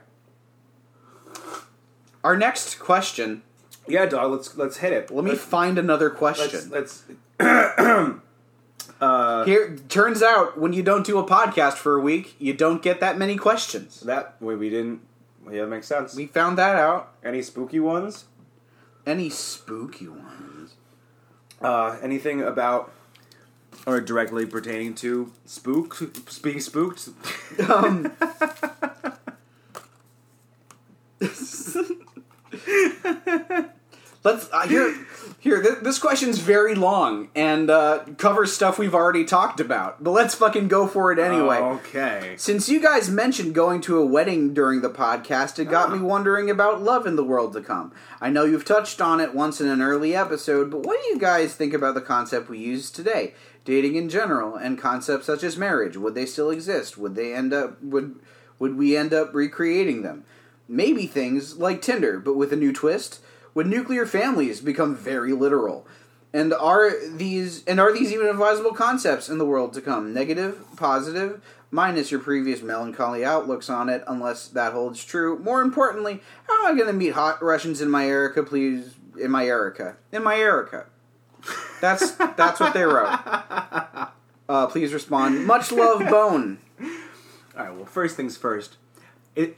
Our next question. yeah, dog. Let's let's hit it. Let me Let's- find another let's, question. let's Here, turns out when you don't do a podcast for a week, you don't get that many questions. that we, we didn't. Yeah, that makes sense. We found that out. Any spooky ones? Any spooky ones? Uh, anything about or directly pertaining to spook being spooked? Um, let's uh, here. Here, th- this question's very long and uh, covers stuff we've already talked about. But let's fucking go for it anyway. Okay. Since you guys mentioned going to a wedding during the podcast, it got me wondering about love in the world to come. I know you've touched on it once in an early episode, but what do you guys think about the concept we use today? Dating in general and concepts such as marriage, would they still exist? Would they end up would would we end up recreating them? Maybe things like Tinder, but with a new twist? Would nuclear families become very literal? And are these and are these even advisable concepts in the world to come? Negative, positive, minus your previous melancholy outlooks on it, unless that holds true. More importantly, how am I going to meet hot Russians in my Erica? Please, in my Erica, in my Erica. That's that's what they wrote. Uh, please respond. Much love, Bone. All right. Well, first things first. It.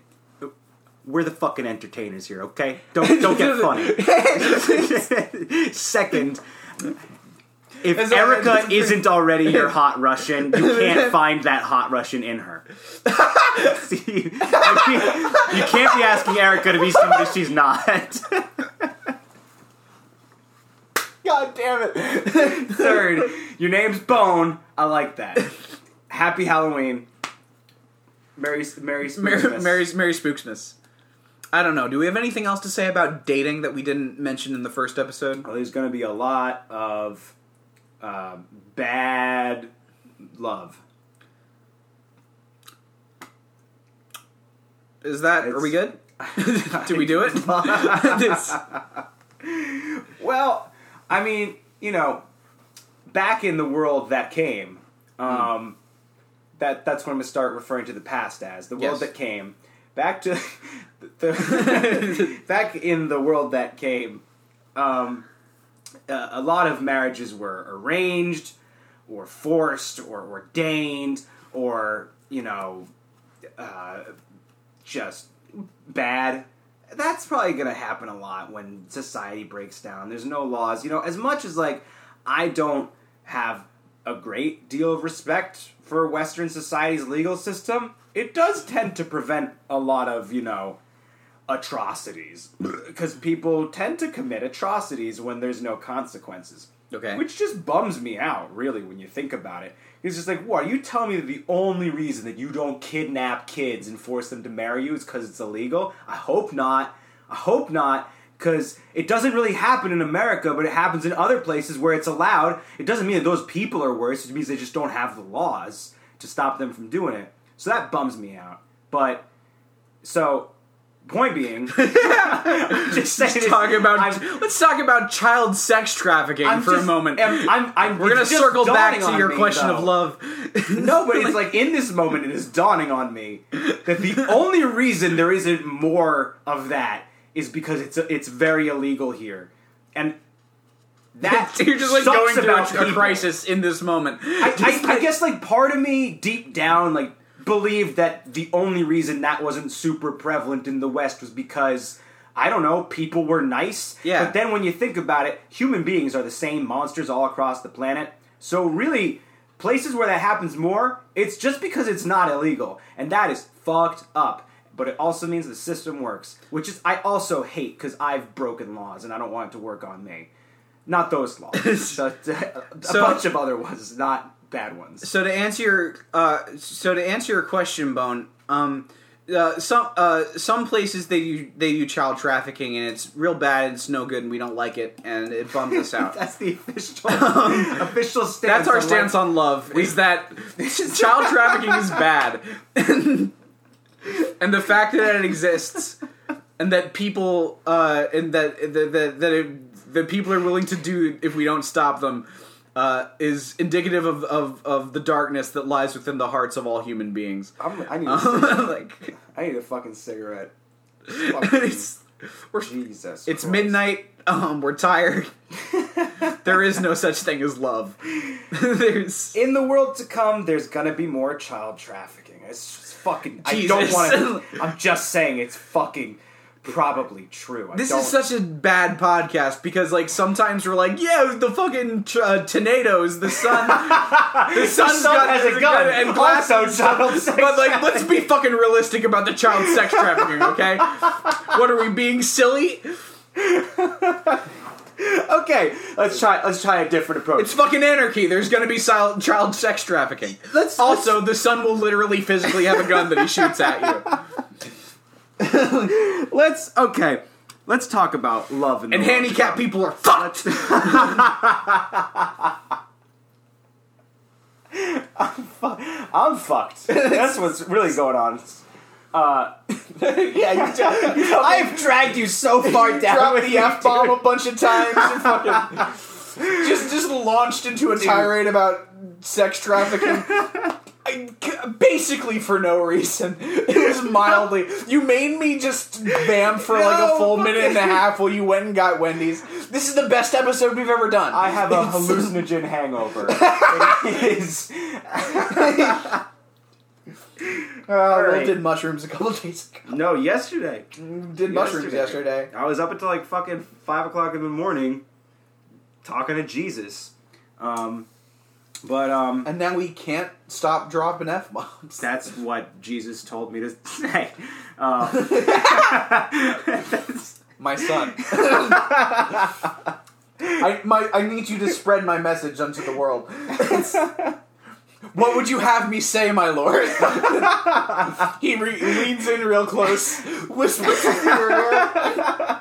We're the fucking entertainers here, okay? Don't don't get funny. Second, if Erica isn't already your hot Russian, you can't find that hot Russian in her. See, you, can't, you can't be asking Erica to be somebody she's not. God damn it! Third, your name's Bone. I like that. Happy Halloween. Merry Merry Mary, Spookmas. Mary's Mary Spooksmas. I don't know. Do we have anything else to say about dating that we didn't mention in the first episode? Well, there's going to be a lot of um, bad love. Is that? are we good? Did we do it? Well, I mean, you know, back in the world that came, um, that that's what I'm going to start referring to the past as the world Yes. that came. Back to the back in the world that came. Um, a lot of marriages were arranged, or forced, or ordained, or you know, uh, just bad. That's probably going to happen a lot when society breaks down. There's no laws. You know, as much as like I don't have a great deal of respect for Western society's legal system, it does tend to prevent a lot of, you know, atrocities because people tend to commit atrocities when there's no consequences. Okay. Which just bums me out, really, when you think about it. It's just like, what? Are you telling me that the only reason that you don't kidnap kids and force them to marry you is because it's illegal? I hope not. I hope not, because it doesn't really happen in America, but it happens in other places where it's allowed. It doesn't mean that those people are worse, it means they just don't have the laws to stop them from doing it. So that bums me out. But, so, point being, I'm just saying. Let's talk about I'm- let's talk about child sex trafficking I'm for just- a moment. I'm, I'm, We're gonna circle back to your me, question though. of love. No, but it's like in this moment, it is dawning on me that the only reason there isn't more of that is because it's it's very illegal here, and that You're just like going through a, a people. crisis in this moment. I, I, I guess like part of me deep down like believed that the only reason that wasn't super prevalent in the West was because I don't know people were nice. Yeah. But then when you think about it, human beings are the same monsters all across the planet. So really, places where that happens more, it's just because it's not illegal, and that is fucked up. But it also means the system works, which is I also hate because I've broken laws and I don't want it to work on me. Not those laws, but uh, a So- bunch of other ones, not bad ones. So to answer your uh, so to answer your question, Bone, um, uh, some uh, some places they do, they do child trafficking and it's real bad. It's no good, and we don't like it, and it bums us out. That's the official official stance. That's our stance life. on love. Is that child trafficking is bad, and the fact that it exists, and that people, uh, and that that that, that, it, that people are willing to do if we don't stop them, uh, is indicative of, of of the darkness that lies within the hearts of all human beings. I'm, I need a like I need a fucking cigarette. it's we're, Jesus. it's Christ. midnight. Um, we're tired. there is no such thing as love. There's In the world to come, there's gonna be more child trafficking. It's fucking. I don't want to. I'm just saying it's fucking probably true. I This don't, is such a bad podcast because, like, sometimes we're like, "Yeah, the fucking uh, tornadoes, the sun, the sun's sun got has a gun. and glass Also child sex but like, let's be fucking realistic about the child sex trafficking, okay? what are we being silly? okay. Let's try. Let's try a different approach. It's fucking anarchy. There's gonna be sil- child sex trafficking. Let's- also, the sun will literally physically have a gun that he shoots at you. let's okay. Let's talk about love And to handicapped people are fucked. I'm fucked. That's what's really going on. Uh, yeah, you, I have dragged you so far down Dropped with the f bomb a bunch of times and fucking just just launched into a tirade about sex trafficking. I- basically for no reason. It was mildly. You made me just bam for like a full minute and a half while you went and got Wendy's. This is the best episode we've ever done. I have a It's- hallucinogen hangover. it is. Uh, Will right. did mushrooms a couple days ago. No, yesterday. Did mushrooms Yesterday. yesterday. I was up until like fucking five o'clock in the morning, talking to Jesus. Um, but um, And now we can't stop dropping f bombs. that's what Jesus told me to say. Uh, My son. I my I need you to spread my message unto the world. what would you have me say, my lord? he re- leans in real close, whispers in your ear.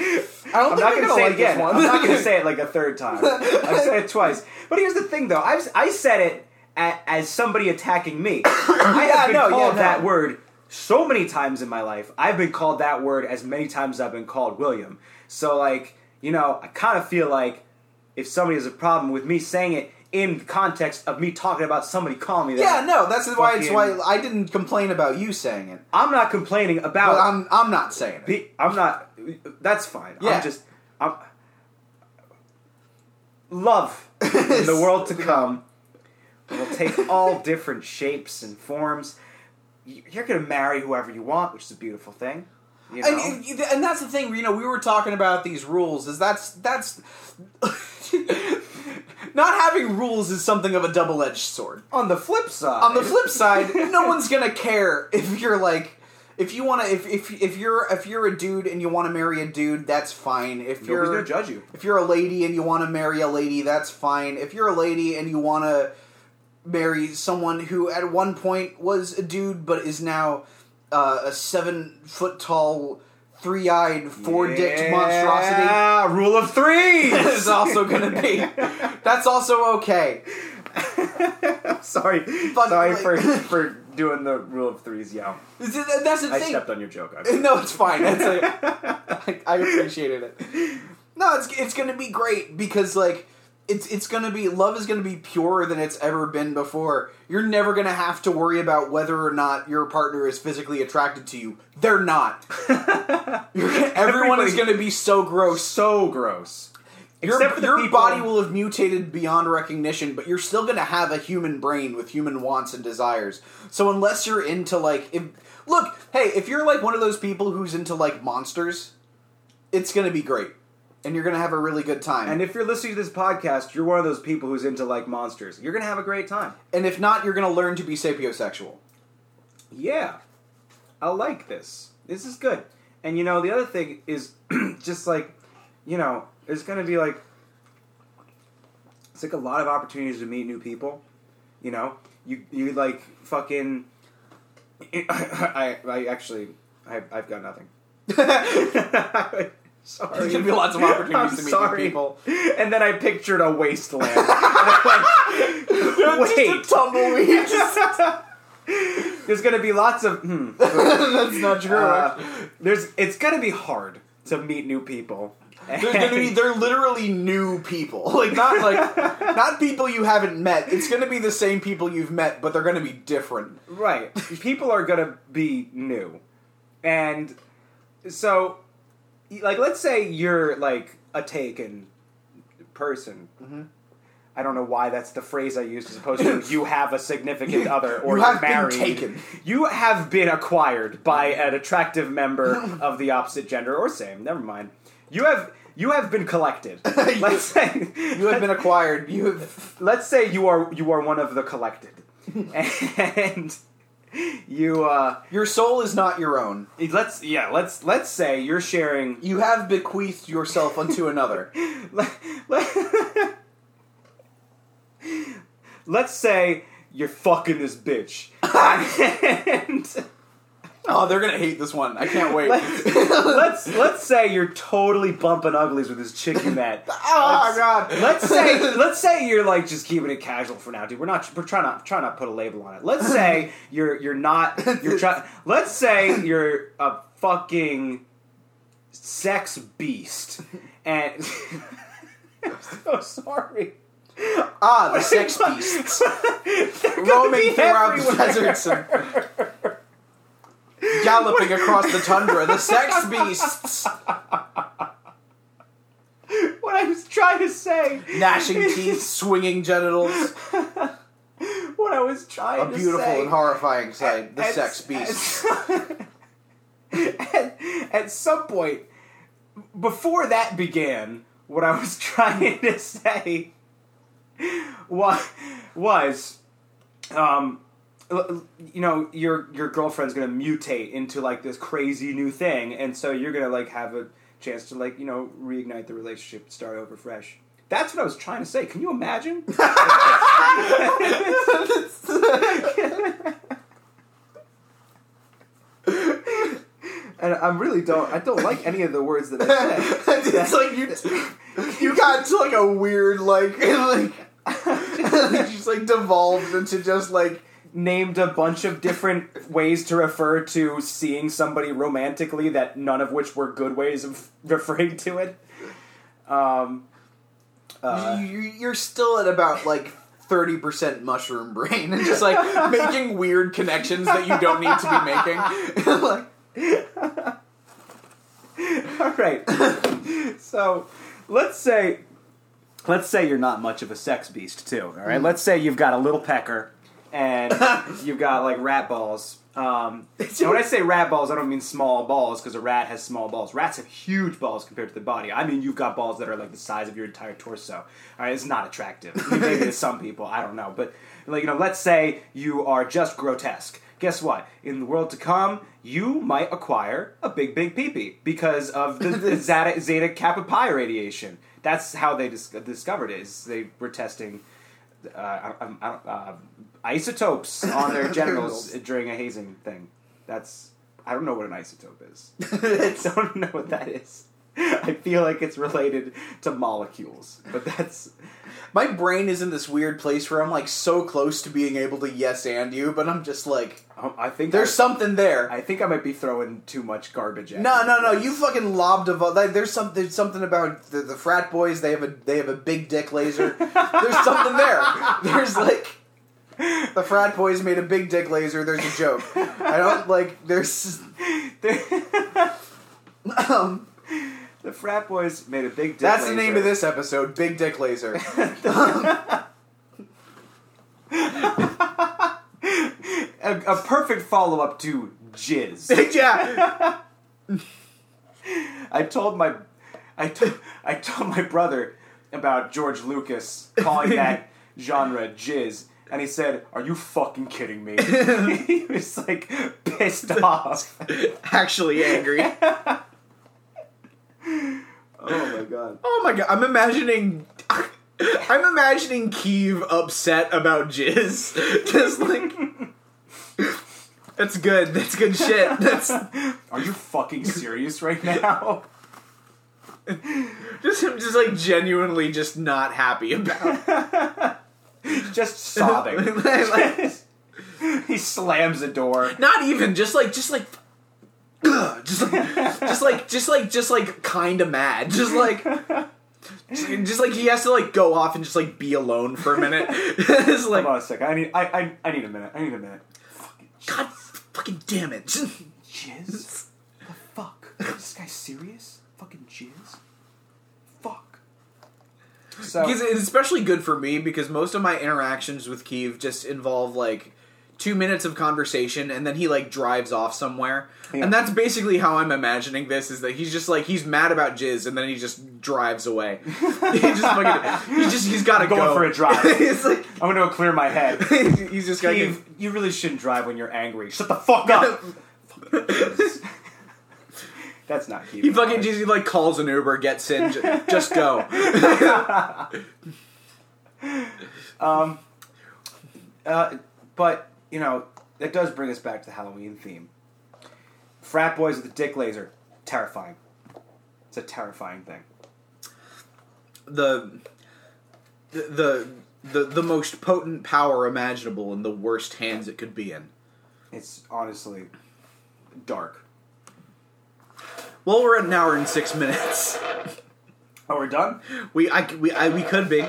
I think not you're gonna say like it again. I'm not gonna say it like a third time. I've said it twice. But here's the thing, though. I've I said it a as somebody attacking me. I Yeah, have been no, yeah, called no. that word so many times in my life. I've been called that word as many times as I've been called William. So like, you know, I kind of feel like if somebody has a problem with me saying it in context of me talking about somebody calling me that. Yeah, no, that's why it's why I didn't complain about you saying it. I'm not complaining about. But I'm I'm not saying it. I'm not. That's fine. Yeah. I'm just. I'm. Love in the world to come will take all different shapes and forms. You- You're gonna marry whoever you want, which is a beautiful thing. You know? And, and- and that's the thing, you know, we were talking about these rules. Is that's that's not having rules is something of a double edged sword. on the flip side, On the flip side, no one's gonna care if you're like if you want to if, if if you're if you're a dude and you want to marry a dude, that's fine. If you're gonna judge you. if you're a lady and you want to marry a lady, that's fine. If you're a lady and you want to marry someone who at one point was a dude but is now uh, a seven foot tall, three eyed, four dicked monstrosity, Yeah, rule of three. is also going to be. That's also okay. sorry, But, sorry like- for for doing the rule of threes. Yeah, That's the I thing. stepped on your joke. I No, it's fine. It's a, I, I appreciated it. No, it's it's gonna be great because like it's it's gonna be love is gonna be purer than it's ever been before. You're never gonna have to worry about whether or not your partner is physically attracted to you. They're not. Everyone is gonna be so gross. so gross. Your, Except your people- body will have mutated beyond recognition, but you're still going to have a human brain with human wants and desires. So unless you're into like, if, look, hey, if you're like one of those people who's into like monsters, it's going to be great, and you're to have a really good time. And if you're listening to this podcast, you're one of those people who's into like monsters. You're gonna have a great time. and if not, you're to learn to be sapiosexual. Yeah, I like this. This is good. And you know, the other thing is just like, you know, there's gonna be like, it's like a lot of opportunities to meet new people. You know, you you like fucking. I I actually I I've got nothing. Sorry. There's going to be lots of opportunities I'm to meet new sorry. people. And then I pictured a wasteland. And I'm like, Wait, tumbleweed. there's gonna be lots of. Hmm. That's not true. Uh, there's it's gonna be hard to meet new people. They're, gonna be, they're literally new people, like not like not people you haven't met. It's gonna be the same people you've met, but they're gonna be different. right. People are gonna be new, and so, like, let's say you're like a taken person. Mm-hmm. I don't know why that's the phrase I used as opposed to you have a significant other or You you're have been married. taken. You have been acquired by an attractive member of the opposite gender or same. Never mind. You have you have been collected. Let's say You have been acquired. You have let's say you are you are one of the collected, and you uh your soul is not your own. let's yeah let's let's say you're sharing. You have bequeathed yourself unto another. let- let- let's say you're fucking this bitch, and Oh, they're gonna hate this one. I can't wait. let's, let's let's say you're totally bumping uglies with this chick you met. oh Let's- god. Let's say let's say you're like just keeping it casual for now, dude. We're not we're trying not trying not to put a label on it. Let's say you're you're not you're trying. Let's say you're a fucking sex beast, and I'm so sorry. ah, the sex beasts roaming be throughout the everywhere. deserts and galloping across the tundra. The sex beasts, What I was trying to say, gnashing teeth, swinging genitals. what I was trying A to say. beautiful and horrifying sight. The At- sex beasts. at, at some point before that began, what I was trying to say was, was um, you know, your your girlfriend's gonna mutate into like this crazy new thing, and so you're gonna like have a chance to like you know reignite the relationship, start over fresh. That's what I was trying to say. Can you imagine? and I really don't. I don't like any of the words that I said. it's like you, you got to like a weird like like just like devolved into just like named a bunch of different ways to refer to seeing somebody romantically that none of which were good ways of referring to it. Um, uh, you, you're still at about like. 30% mushroom brain and just like making weird connections that you don't need to be making. like, all right. so let's say let's say you're not much of a sex beast too. All right. Let's say you've got a little pecker and you've got like rat balls. Um, and when I say rat balls, I don't mean small balls because a rat has small balls. Rats have huge balls compared to the body. I mean, you've got balls that are like the size of your entire torso. All right, it's not attractive. I mean, maybe to some people, I don't know. But like you know, let's say you are just grotesque. Guess what? In the world to come, you might acquire a big, big peepee because of the, the Zeta, Zeta Kappa Pi radiation. That's how they dis- discovered it. Is they were testing uh, I, I, I, don't- uh, isotopes on their genitals during a hazing thing. That's I don't know what an isotope is. I don't know what that is. I feel like it's related to molecules, but that's my brain is in this weird place where I'm like so close to being able to yes and you, but I'm just like, um, I think there's I, something there. I think I might be throwing too much garbage at. no, you. no, no! You fucking lobbed a like, There's something. Something about the, the frat boys. They have a they have a big dick laser. There's something there. There's like the frat boys made a big dick laser. There's a joke. I don't like. There's um, the frat boys made a big. Dick That's the name laser. of this episode, Big Dick Laser. A, a perfect follow up to jizz. yeah. I told my, I told I told my brother about George Lucas calling that genre jizz, and he said, "Are you fucking kidding me?" he was like pissed off. Actually angry. Oh my god. Oh my god, I'm imagining. I'm imagining Kiev upset about jizz. Just like. That's good. That's good shit. That's Are you fucking serious right now? just him, just like genuinely just not happy about. Just sobbing. Like, he slams the door. not even just like just like. just like just like just like just like kind of mad. Just like. Just like he has to like go off and just like be alone for a minute. it's like Hold on a second. I need. I, I. I need a minute. I need a minute. Fucking God fucking damn it. jizz. The fuck? Is this guy serious? Fucking jizz. Fuck. So it's especially good for me because most of my interactions with Kiev just involve like two minutes of conversation and then he like drives off somewhere. Yeah. And that's basically how I'm imagining this is that he's just like he's mad about jizz and then he just drives away. he just fucking he just he's gotta Going go. for a drive. it's like I'm gonna go clear my head. he's just gotta Steve, you really shouldn't drive when you're angry. Shut the fuck up. That's not cute. he fucking just he like calls an Uber, gets in, ju- just go. Um uh, but you know that does bring us back to the Halloween theme. Frat boys with a dick laser, terrifying. It's a terrifying thing. the the the the most potent power imaginable in the worst hands it could be in. It's honestly dark. Well, we're at an hour and six minutes. Oh, we're done. We I, we I, we could be. Do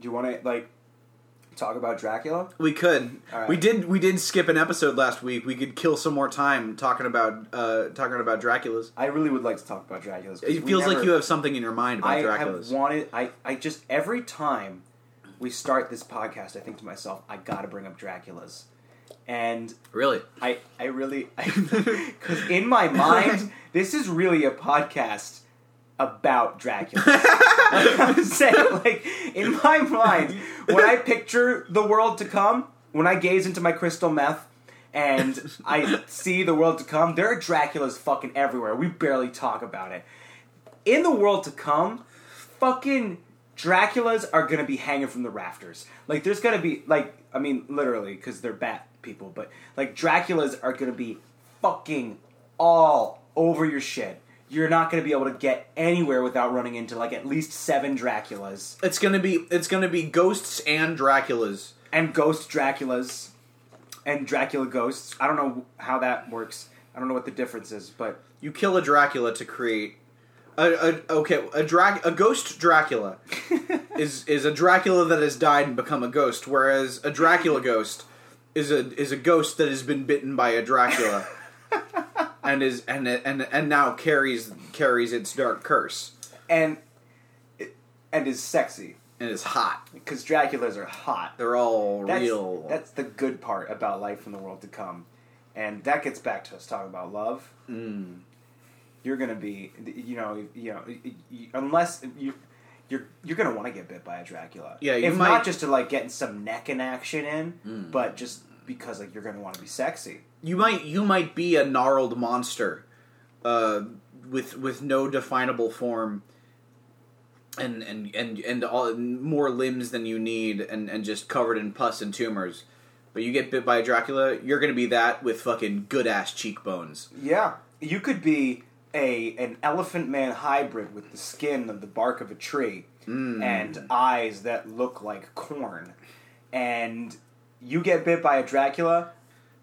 you want to like talk about Dracula? We could. Right. We did. We did skip an episode last week. We could kill some more time talking about uh, talking about Dracula's. I really would like to talk about Dracula's. It feels like you have something in your mind about I Dracula's. have wanted. I I just every time we start this podcast, I think to myself, I got to bring up Dracula's, and really? I I really because in my mind, this is really a podcast about Dracula. I'm saying, like in my mind, when I picture the world to come, when I gaze into my crystal meth. And I see the world to come. There are Draculas fucking everywhere. We barely talk about it. In the world to come, fucking Draculas are gonna be hanging from the rafters. Like, there's gonna be like, I mean, literally, because they're bat people, but like Draculas are gonna be fucking all over your shit. You're not gonna be able to get anywhere without running into like at least seven Draculas It's gonna be. It's gonna be ghosts and Draculas. and ghost Draculas and Dracula ghosts. I don't know how that works. I don't know what the difference is, but You kill a Dracula to create. A, a, okay, a Drac, a ghost Dracula is is a Dracula that has died and become a ghost, whereas a Dracula ghost is a is a ghost that has been bitten by a Dracula, and is and and and now carries carries its dark curse and and is sexy and is hot. because Draculas are hot. They're all That's, real. That's the good part about life in the world to come, and that gets back to us talking about love. Mm. You're gonna be, you know, you know, unless you. You're, you're gonna want to get bit by a Dracula. Yeah, if might- not just to like getting some neck in action in, Mm. but just because like you're gonna want to be sexy. You might you might be a gnarled monster uh, with with no definable form and and and and all, more limbs than you need and and just covered in pus and tumors. But you get bit by a dracula you're gonna be that with fucking good ass cheekbones. Yeah, you could be a an elephant man hybrid with the skin of the bark of a tree Mm. and eyes that look like corn, and you get bit by a Dracula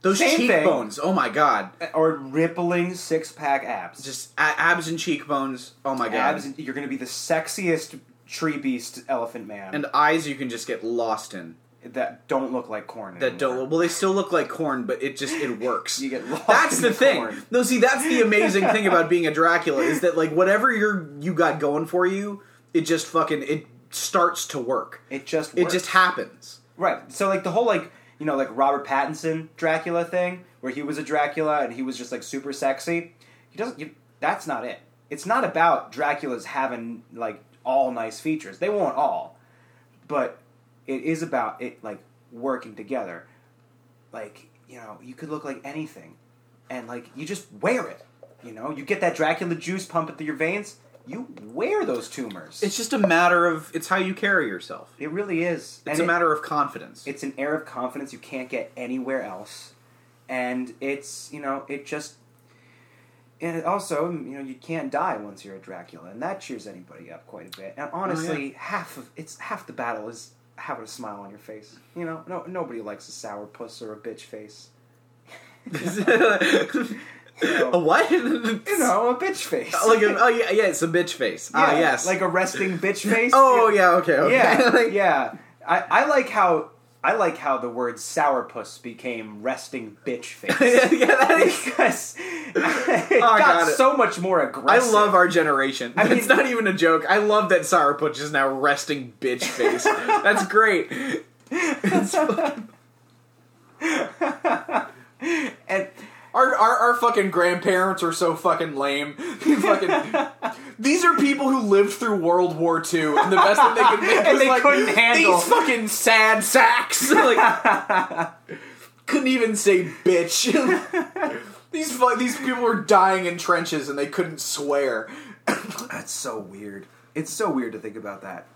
those Same thing. cheekbones oh my god or rippling six pack abs. just a- abs and cheekbones oh my god abs. You're going to be the sexiest tree beast elephant man. and eyes you can just get lost in that don't look like corn. that anymore. don't well they still look like corn but it just it works You get lost that's the, the thing corn. no see that's the amazing thing about being a dracula is that like whatever you're you got going for you it just fucking it starts to work It just it just happens Right. So like the whole like you know like Robert Pattinson Dracula thing where he was a Dracula and he was just like super sexy. He doesn't. You, that's not it. It's not about Dracula's having like all nice features. They won't all, but it is about it like working together. Like you know you could look like anything, and like you just wear it. You know you get that Dracula juice pumping through your veins. You wear those tumors. it's just a matter of it's how you carry yourself. It really is. it's And a it- matter of confidence. It's an air of confidence you can't get anywhere else. And it's you know it just and it also you know you can't die once you're a dracula and that cheers anybody up quite a bit. And oh, honestly half of it's half the battle is having a smile on your face. You know no nobody likes a sour puss or a bitch face a what you know a bitch face like a, oh yeah yeah it's a bitch face ah yes like a resting bitch face oh yeah okay okay yeah, Like- yeah. I, I like how I like how the word sourpuss became resting bitch face. yeah, that is because it Oh, got God. so much more aggressive. I love our generation. I mean- it's not even a joke. I love that Sourpuss is now resting bitch face. That's great. and Our, our our fucking grandparents are so fucking lame. fucking, these are people who lived through World War II, and the best that they could make And was they like couldn't handle- these fucking sad sacks. like, couldn't even say bitch. these these people were dying in trenches, and they couldn't swear. that's so weird. It's so weird to think about that.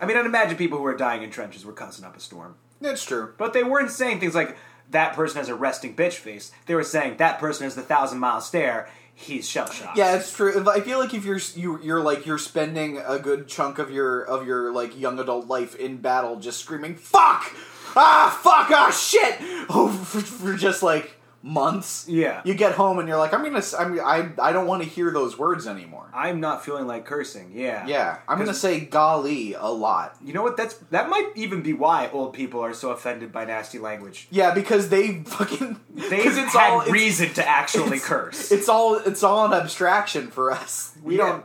I mean, I'd imagine people who are dying in trenches were cussing up a storm, That's true. but they weren't saying things like that person has a resting bitch face. They were saying that person has the thousand mile stare. He's shell shocked. Yeah, it's true. I feel like if you're you, you're like you're spending a good chunk of your of your like young adult life in battle, just screaming "fuck," ah, fuck, ah, shit, oh, for, for just like months. Yeah. you get home and you're like, I'm gonna, I'm, I, I don't want to hear those words anymore. I'm not feeling like cursing. Yeah. Yeah, I'm gonna say "golly" a lot. You know what? That's that might even be why old people are so offended by nasty language. Yeah, because they fucking it's had all it's, reason to actually it's- curse. It's all it's all an abstraction for us. We Yeah.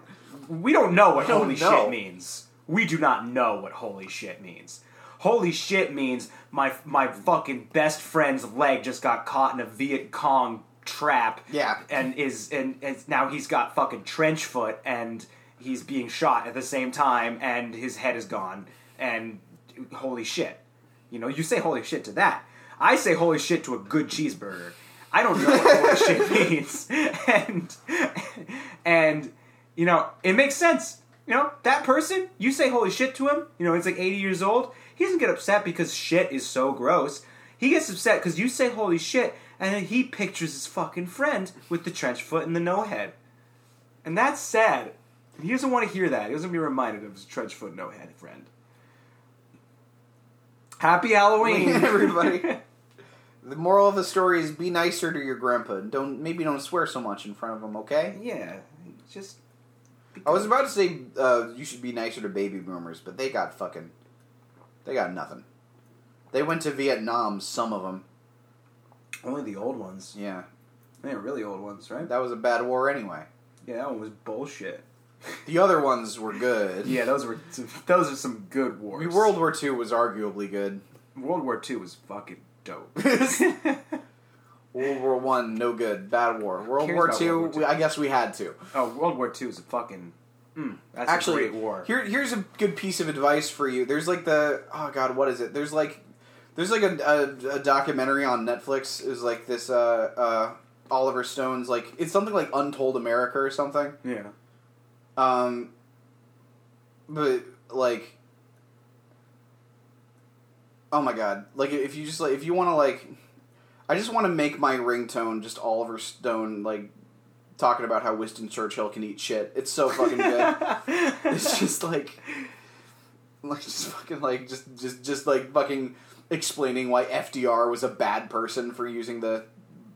don't. we don't know what holy know. shit means. We do not know what holy shit means. Holy shit means my my fucking best friend's leg just got caught in a Viet Cong trap. Yeah. and is and now he's got fucking trench foot and he's being shot at the same time and his head is gone and holy shit. You know, you say holy shit to that. I say holy shit to a good cheeseburger. I don't know what holy shit means. And and you know, it makes sense. You know, that person, you say holy shit to him, you know, he's like 80 years old. He doesn't get upset because shit is so gross. He gets upset because you say holy shit, and then he pictures his fucking friend with the trench foot and the no head. And that's sad. He doesn't want to hear that. He doesn't be reminded of his trench foot, no head friend. Happy Halloween, everybody. The moral of the story is be nicer to your grandpa. Don't maybe don't swear so much in front of him. Okay. yeah, just. I was about to say uh, you should be nicer to baby boomers, but they got fucking, they got nothing. They went to Vietnam. Some of them. Only the old ones. Yeah, They ain't really old ones, right? that was a bad war anyway. Yeah, that one was bullshit. The other ones were good. Yeah, those were those are some good wars. I mean, World War II was arguably good. World War Two was fucking dope. World War One, no good. Bad war. World War World War II? I guess we had to. oh, World War Two is a fucking. Mm, that's Actually, a great war. Here, here's a good piece of advice for you. There's like the oh god, what is it? There's like, there's like a, a, a documentary on Netflix. Is like this uh, uh, Oliver Stone's like it's something like Untold America or something. yeah. Um, but like, oh my god! Like if you just like if you want to like, I just want to make my ringtone just Oliver Stone like talking about how Winston Churchill can eat shit. It's so fucking good. it's just like, like just fucking like just just just like fucking explaining why FDR was a bad person for using the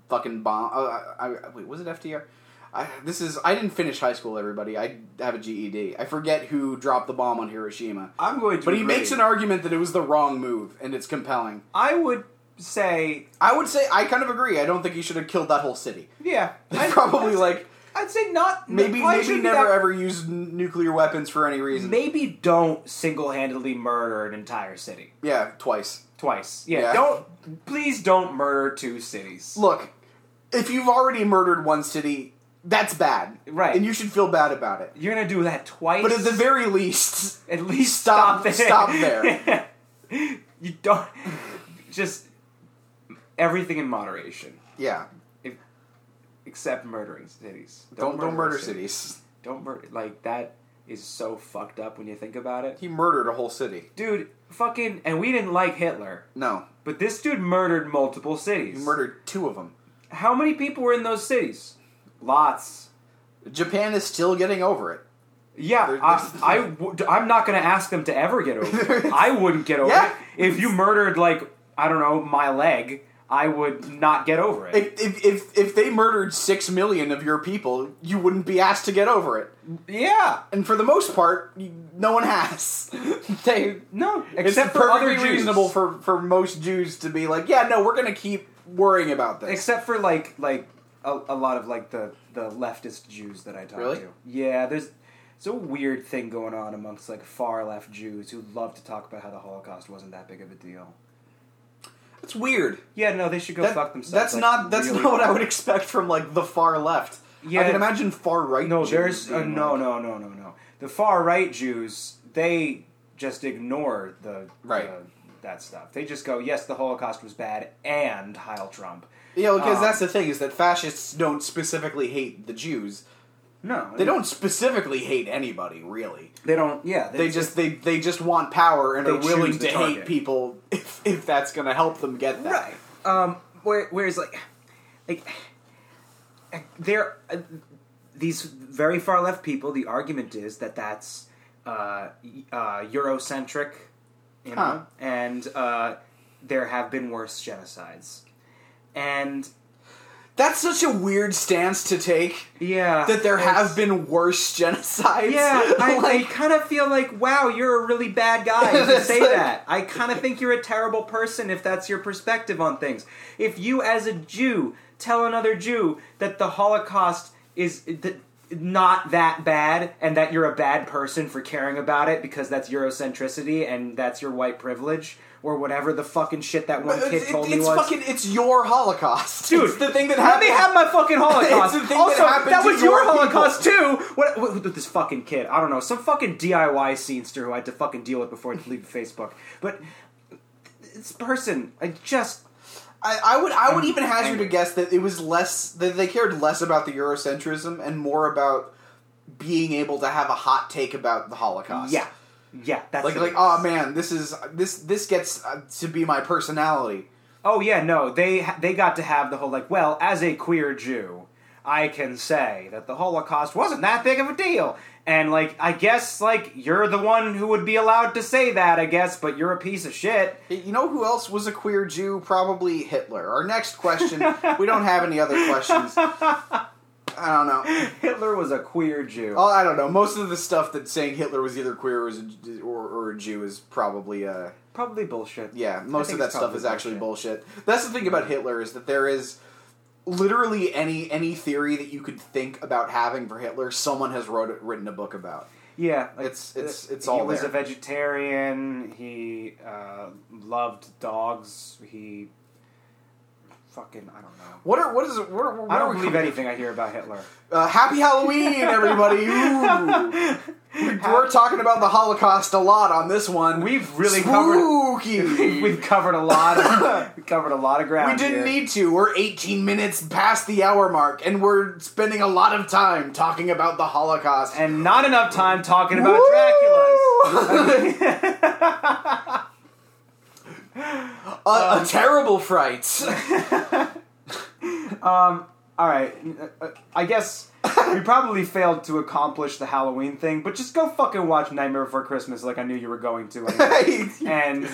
fucking bomb. Uh, I, I, wait, was it FDR? I, this is I didn't finish high school. Everybody, I have a GED. I forget who dropped the bomb on Hiroshima, I'm going to. but he makes an argument that it was the wrong move, and it's compelling. I would say, I would say I kind of agree. I don't think he should have killed that whole city. yeah, I'd, Probably I'd say- like I'd say not. maybe maybe never that- ever use n- nuclear weapons for any reason. Maybe don't single-handedly murder an entire city Yeah, twice. twice. Yeah, Yeah. don't. Please don't murder two cities. Look, if you've already murdered one city, that's bad, Right. And you should feel bad about it. You're gonna do that twice. But at the very least, at least stop- stop, there. stop there. you don't just everything in moderation, yeah, except murdering cities. don't don't murder cities. cities. Don't murder. Like that is so fucked up when you think about it, He murdered a whole city. dude. Fucking, and we didn't like Hitler, No, but this dude murdered multiple cities. he murdered two of them. How many people were in those cities? Lots. Japan is still getting over it. Yeah, I, there's- I w- I'm not going to ask them to ever get over it. I wouldn't get over Yeah. it. If you murdered, like, I don't know, my leg, I would not get over it. If, if, if, if they murdered six million of your people, you wouldn't be asked to get over it. yeah. And for the most part, no one has. they No, it's except for other Jews. reasonable for, for most Jews to be like, yeah, no, we're gonna keep worrying about this. Except for, like, like a, a lot of, like, the, the leftist Jews that I talk Really? to. Yeah, there's... It's a weird thing going on amongst like far left Jews who love to talk about how the Holocaust wasn't that big of a deal. It's weird. Yeah, no, they should go That- fuck themselves. That's like, not that's really not what I would expect from like the far left. Yeah. I can imagine far right. No, Jews there's uh, being no, like- no, no, no, no. The far right Jews, they just ignore the Right. the- that stuff. They just go, yes, the Holocaust was bad, and Heil Trump. Yeah, because Um, that's the thing is that fascists don't specifically hate the Jews. No, They don't specifically hate anybody, really. They don't. Yeah, They just they, they just want power and are willing to hate people if, if that's going to help them get that. right. Um, whereas like, like there, uh, these very far left people. The argument is that that's uh, uh, Eurocentric, you know, Huh. and uh, there have been worse genocides, and That's such a weird stance to take. yeah, That there have been worse genocides. Yeah, I, I kind of feel like, wow, you're a really bad guy to say like- that. I kind of think you're a terrible person if that's your perspective on things. If you, as a Jew, tell another Jew that the Holocaust is th- not that bad and that you're a bad person for caring about it because that's Eurocentricity and that's your white privilege or whatever the fucking shit that one kid It- told me was. fucking it's your Holocaust, Dude, It's the thing that happened. let me have my fucking Holocaust. It's the thing also, that happened to was your people. Holocaust too. What, what with this fucking kid? I don't know. Some fucking DIY scenester who I had to fucking deal with before I leave Facebook. But this person, I just I, I would I would even hazard angry. to guess that it was less that they cared less about the Eurocentrism and more about being able to have a hot take about the Holocaust. yeah, yeah. That's like like oh man, this is this this gets uh, to be my personality. Oh yeah, no, they they got to have the whole like, well, as a queer Jew, I can say that the Holocaust wasn't that big of a deal. And like, I guess like you're the one who would be allowed to say that, I guess, but you're a piece of shit. You know who else was a queer Jew? Probably Hitler. Our next question. we don't have any other questions. I don't know. Hitler was a queer Jew. Oh, I don't know. Most of the stuff that saying Hitler was either queer or, was a, or, or a Jew is probably uh Probably bullshit. yeah. Most of that stuff is actually bullshit. That's the thing about Hitler is that there is literally any any theory that you could think about having for Hitler, someone has wrote written a book about. Yeah, like, It's- it's- uh, it's He was there. a vegetarian. He uh, loved dogs. He fucking I don't know. What are what is it? What are, where I don't believe anything I hear about Hitler. Uh, happy Halloween, everybody! We're talking about the Holocaust a lot on this one. We've really covered. We've covered a lot. Of, we covered a lot of ground. We didn't here. need to. We're 18 minutes past the hour mark, and we're spending a lot of time talking about the Holocaust. and not enough time talking about Woo! Dracula's. A, a terrible fright. Um. All right. I guess. we probably failed to accomplish the Halloween thing, but just go fucking watch Nightmare Before Christmas like I knew you were going to, anyway. and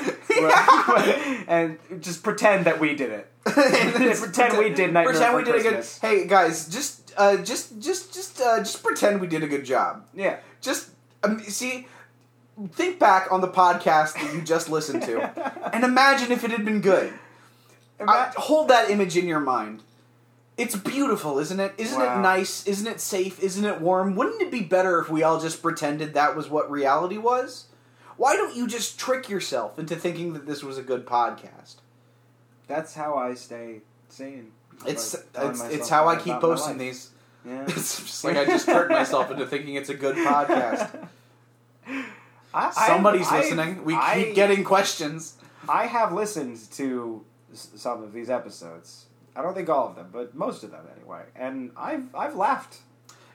and just pretend that we did it. pretend we did Nightmare Pretend we Before did a good. Christmas. Hey guys, just uh, just just just uh, just pretend we did a good job. Yeah. Just um, see, think back on the podcast that you just listened to, and imagine if it had been good. Uh, hold that image in your mind. It's beautiful, isn't it? Isn't Wow. it nice? Isn't it safe? Isn't it warm? Wouldn't it be better if we all just pretended that was what reality was? Why don't you just trick yourself into thinking that this was a good podcast? That's how I stay sane. It's Like, it's, it's how I keep posting these. Yeah. It's just like I just tricked myself into thinking it's a good podcast. I, Somebody's I- listening. We I- keep getting questions. I have listened to some of these episodes. I don't think all of them, but most of them anyway. And I've I've laughed.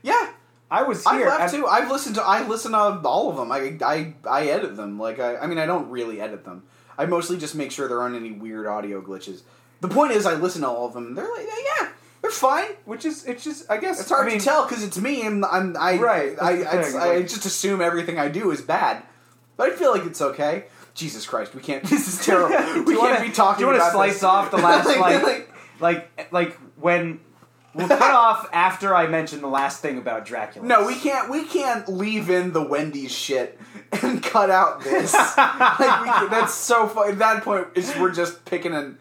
Yeah, I was I've here. left and- too. I've listened to. I listen to all of them. I I I edit them. Like I. I mean, I don't really edit them. I mostly just make sure there aren't any weird audio glitches. The point is, I listen to all of them. They're like, yeah, they're fine. which is it's just I guess It's hard I mean, to tell because it's me, and I'm I Right, I it's- thing, I just assume everything I do is bad, but I feel like it's okay. Jesus Christ, we can't. This is terrible. We can't wanna- be talking. About Do you want to slice this. off the last Like- like, like- like like when we'll cut off after I mention the last thing about Dracula? No, we can't. We can't leave in the Wendy's shit and cut out this. like can, that's so fun. At that point, is we're just picking an.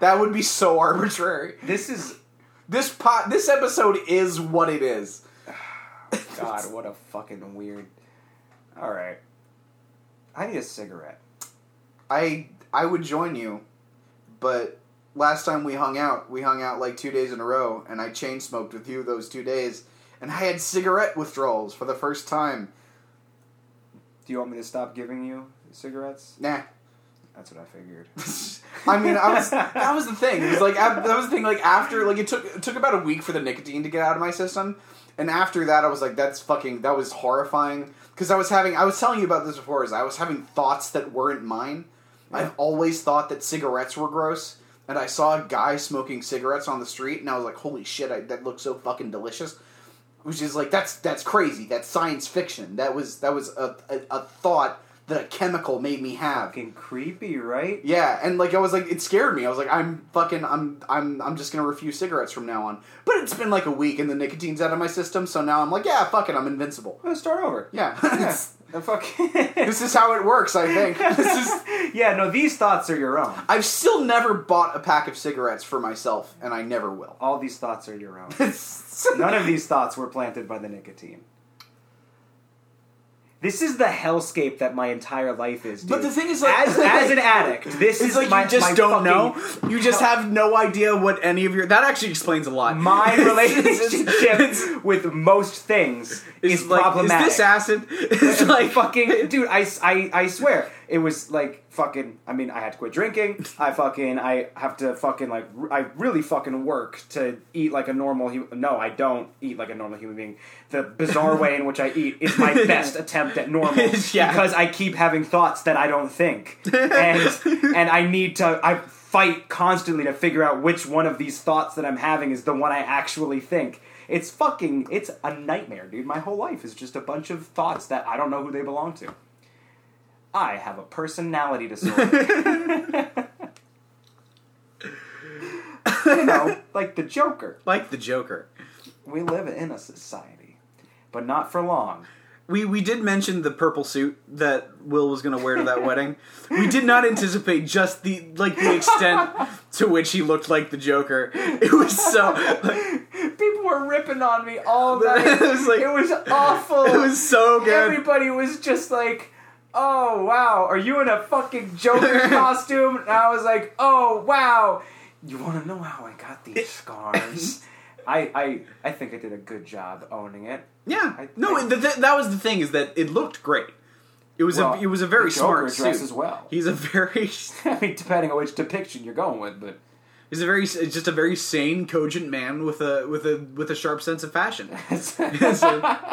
That would be so arbitrary. This is This pot. This episode is what it is. God. What a fucking weird. All right. I need a cigarette. I I would join you, but last time we hung out, we hung out like two days in a row, and I chain smoked with you those two days, and I had cigarette withdrawals for the first time. Do you want me to stop giving you cigarettes? Nah. That's what I figured. I mean, I was that was the thing. It was like that was the thing. Like after, like it took it took about a week for the nicotine to get out of my system, and after that, I was like, that's fucking that was horrifying because I was having I was telling you about this before. Is I was having thoughts that weren't mine. I've always thought that cigarettes were gross, and I saw a guy smoking cigarettes on the street, and I was like, holy shit, I, that looks so fucking delicious. Which is like that's that's crazy. That's science fiction. That was that was a, a, a thought that a chemical made me have. Fucking creepy, right? Yeah, and like I was like, it scared me. I was like, I'm fucking, I'm, I'm, I'm just gonna refuse cigarettes from now on. But it's been like a week, and the nicotine's out of my system, so now I'm like, yeah, fuck it, I'm invincible. Let's start over. Yeah, Yeah. Fuck. this is how it works. I think. This is. yeah. No, these thoughts are your own. I've still never bought a pack of cigarettes for myself, and I never will. All these thoughts are your own. None of these thoughts were planted by the nicotine. This is the hellscape that my entire life is. Dude. But the thing is, like- as, as an addict, this is like my, you just don't know. You just have no idea what any of your. That actually explains a lot. My relationship with most things is, like, problematic. Is this acid? It's like fucking dude. I, I, I swear it was like fucking. I mean, I had to quit drinking. I fucking. I have to fucking like. I really fucking work to eat like a normal. hu- No, I don't eat like a normal human being. The bizarre way in which I eat is my best attempt at normal Yeah. because I keep having thoughts that I don't think, and and I need to. I fight constantly to figure out which one of these thoughts that I'm having is the one I actually think. It's fucking, it's a nightmare, dude. My whole life is just a bunch of thoughts that I don't know who they belong to. I have a personality disorder. you know, like the Joker. like the Joker. We live in a society, but not for long. We we did mention the purple suit that Will was going to wear to that wedding. We did not anticipate just the like the extent to which he looked like the Joker. It was so like, People were ripping on me all night. It was like- it was awful. it was so good. Everybody was just like, "Oh wow, are you in a fucking Joker costume?" And I was like, "Oh wow, you want to know how I got these scars?" I, I I think I did a good job owning it. yeah, I- no, I- that was the thing is that it looked great. It was Well, a it was a very smart suit. well. He's a very I mean, depending on which depiction you're going with, but he's a very just a very sane, cogent man with a with a with a sharp sense of fashion. So,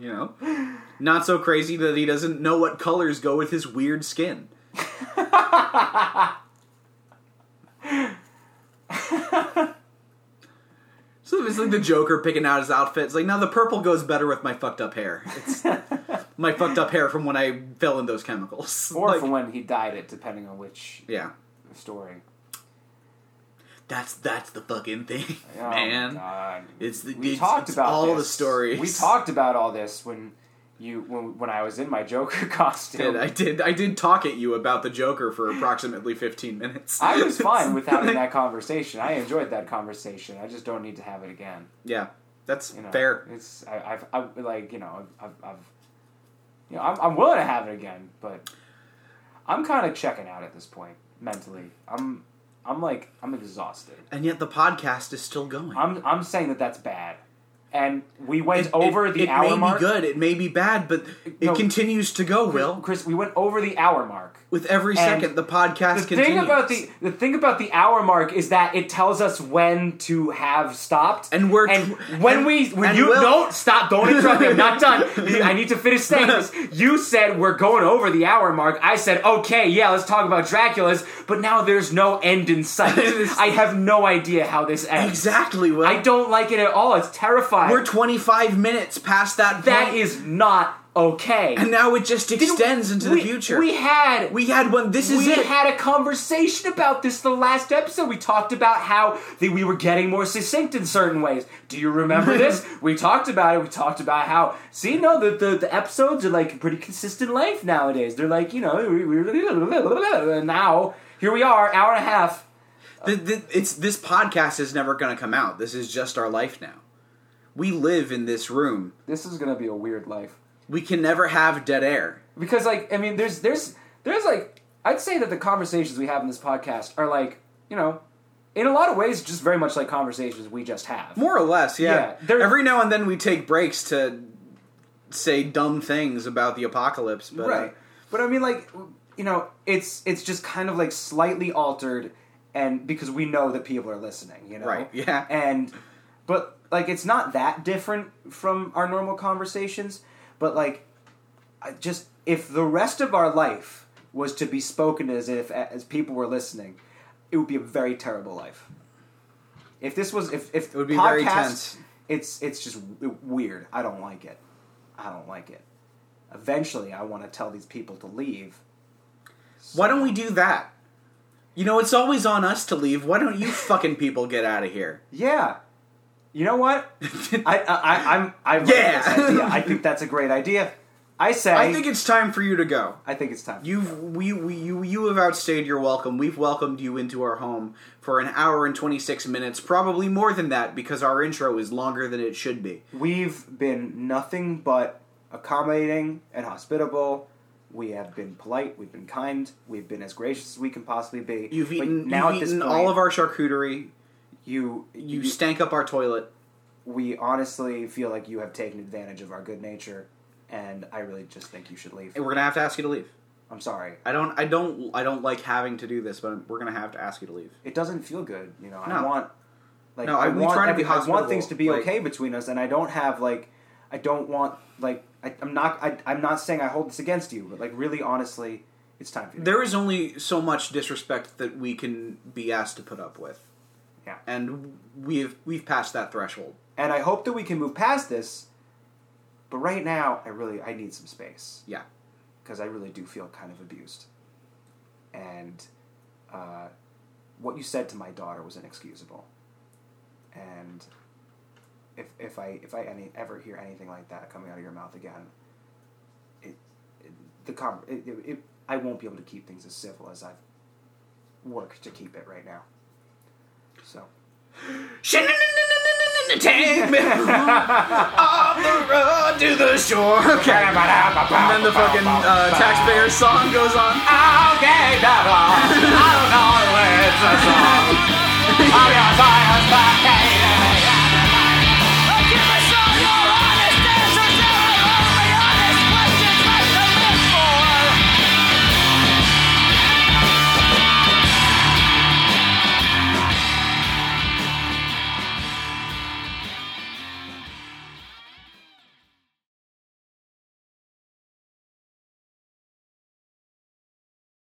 you know, not so crazy that he doesn't know what colors go with his weird skin. So it's like the Joker picking out his outfit. It's like, now the purple goes better with my fucked up hair. It's my fucked up hair from when I fell in those chemicals. Or Like, from when he dyed it, depending on which yeah, story. that's that's the fucking thing, Oh man. It's the we it's, talked it's about all the stories. We talked about all this when you when, when I was in my Joker costume. Did I did I did talk at you about the Joker for approximately fifteen minutes. I was fine with having that conversation. I enjoyed that conversation. I just don't need to have it again. Yeah, that's You know, fair. It's I, I've, I've like you know I've, I've you know I'm, I'm willing to have it again, but I'm kind of checking out at this point mentally. I'm I'm like I'm exhausted. And yet the podcast is still going. I'm I'm saying that that's bad, and we went It- over it, the it hour may mark. be good, it may be bad, but it No. continues to go. Will Chris, we went over the hour mark. With every And second the podcast The continues. thing about the the thing about the hour mark is that it tells us when to have stopped, And we're and tw- when and- we when you Will- don't stop, don't interrupt me. I'm not done. I need to finish saying this. You said we're going over the hour mark. I said okay, yeah, let's talk about Dracula's. But now there's no end in sight. I have no idea how this ends. exactly. Will I don't like it at all. It's terrifying. We're 25 minutes past that. that point, is not okay. and now it just extends into we, the future. We had We had one. This is it. we it. had a conversation about this the last episode. We talked about how the, we were getting more succinct in certain ways. Do you remember this? we talked about it. We talked about how see, no, the, the the episodes are like pretty consistent length nowadays. They're like you know, now here we are, hour and a half. The- the- it's this podcast is never going to come out. This is just our life now. We live in this room. This is gonna be a weird life We can never have dead air. because, like, I mean, there's there's there's like I'd say that the conversations we have in this podcast are like you know. In a lot of ways, just very much like conversations we just have. More or less, yeah. Yeah, Every now and then we take breaks to say dumb things about the apocalypse, but uh, right but i mean like you know it's it's just kind of like slightly altered and because we know that people are listening you know Right, yeah. and but like it's not that different from our normal conversations but like I just if the rest of our life was to be spoken as if as people were listening it would be a very terrible life if this was if if It would be very tense. it's it's just weird i don't like it i don't like it eventually i want to tell these people to leave why don't we do that? You know, it's always on us to leave. Why don't you fucking people get out of here? yeah you know what i i, I i'm i Yeah. this idea. i think that's a great idea i say I think it's time for you to go. i think it's time You've we, we you you have outstayed your welcome. We've welcomed you into our home for an hour and twenty six minutes, probably more than that, because our intro is longer than it should be. We've been nothing but accommodating and hospitable. We have been polite. We've been kind. We've been as gracious as we can possibly be. You've But eaten now you've at this eaten point, all of our charcuterie. You You stank up our toilet. we honestly feel like you have taken advantage of our good nature, and I really just think you should leave. We're gonna have to ask you to leave. I'm sorry. I don't I don't I don't like having to do this, but we're gonna have to ask you to leave. It doesn't feel good. You know, I No. want like No, I, I- want try to be I want things to be like- okay between us, and I don't have like I don't want like I, I'm not I, I'm not saying I hold this against you, but like really honestly, it's time for you. There is only so much disrespect that we can be asked to put up with. Yeah. And we've we've passed that threshold. and I hope that we can move past this. But right now, I really I need some space Yeah. because I really do feel kind of abused. And uh, what you said to my daughter was inexcusable. And if if I if I any ever hear anything like that coming out of your mouth again, it, it the com it, it, it I won't be able to keep things as civil as I've worked to keep it right now. So. Take me off the road to the shore. Okay. And then the fucking uh, taxpayer song goes on. Okay. I don't know if it's a song. I'm your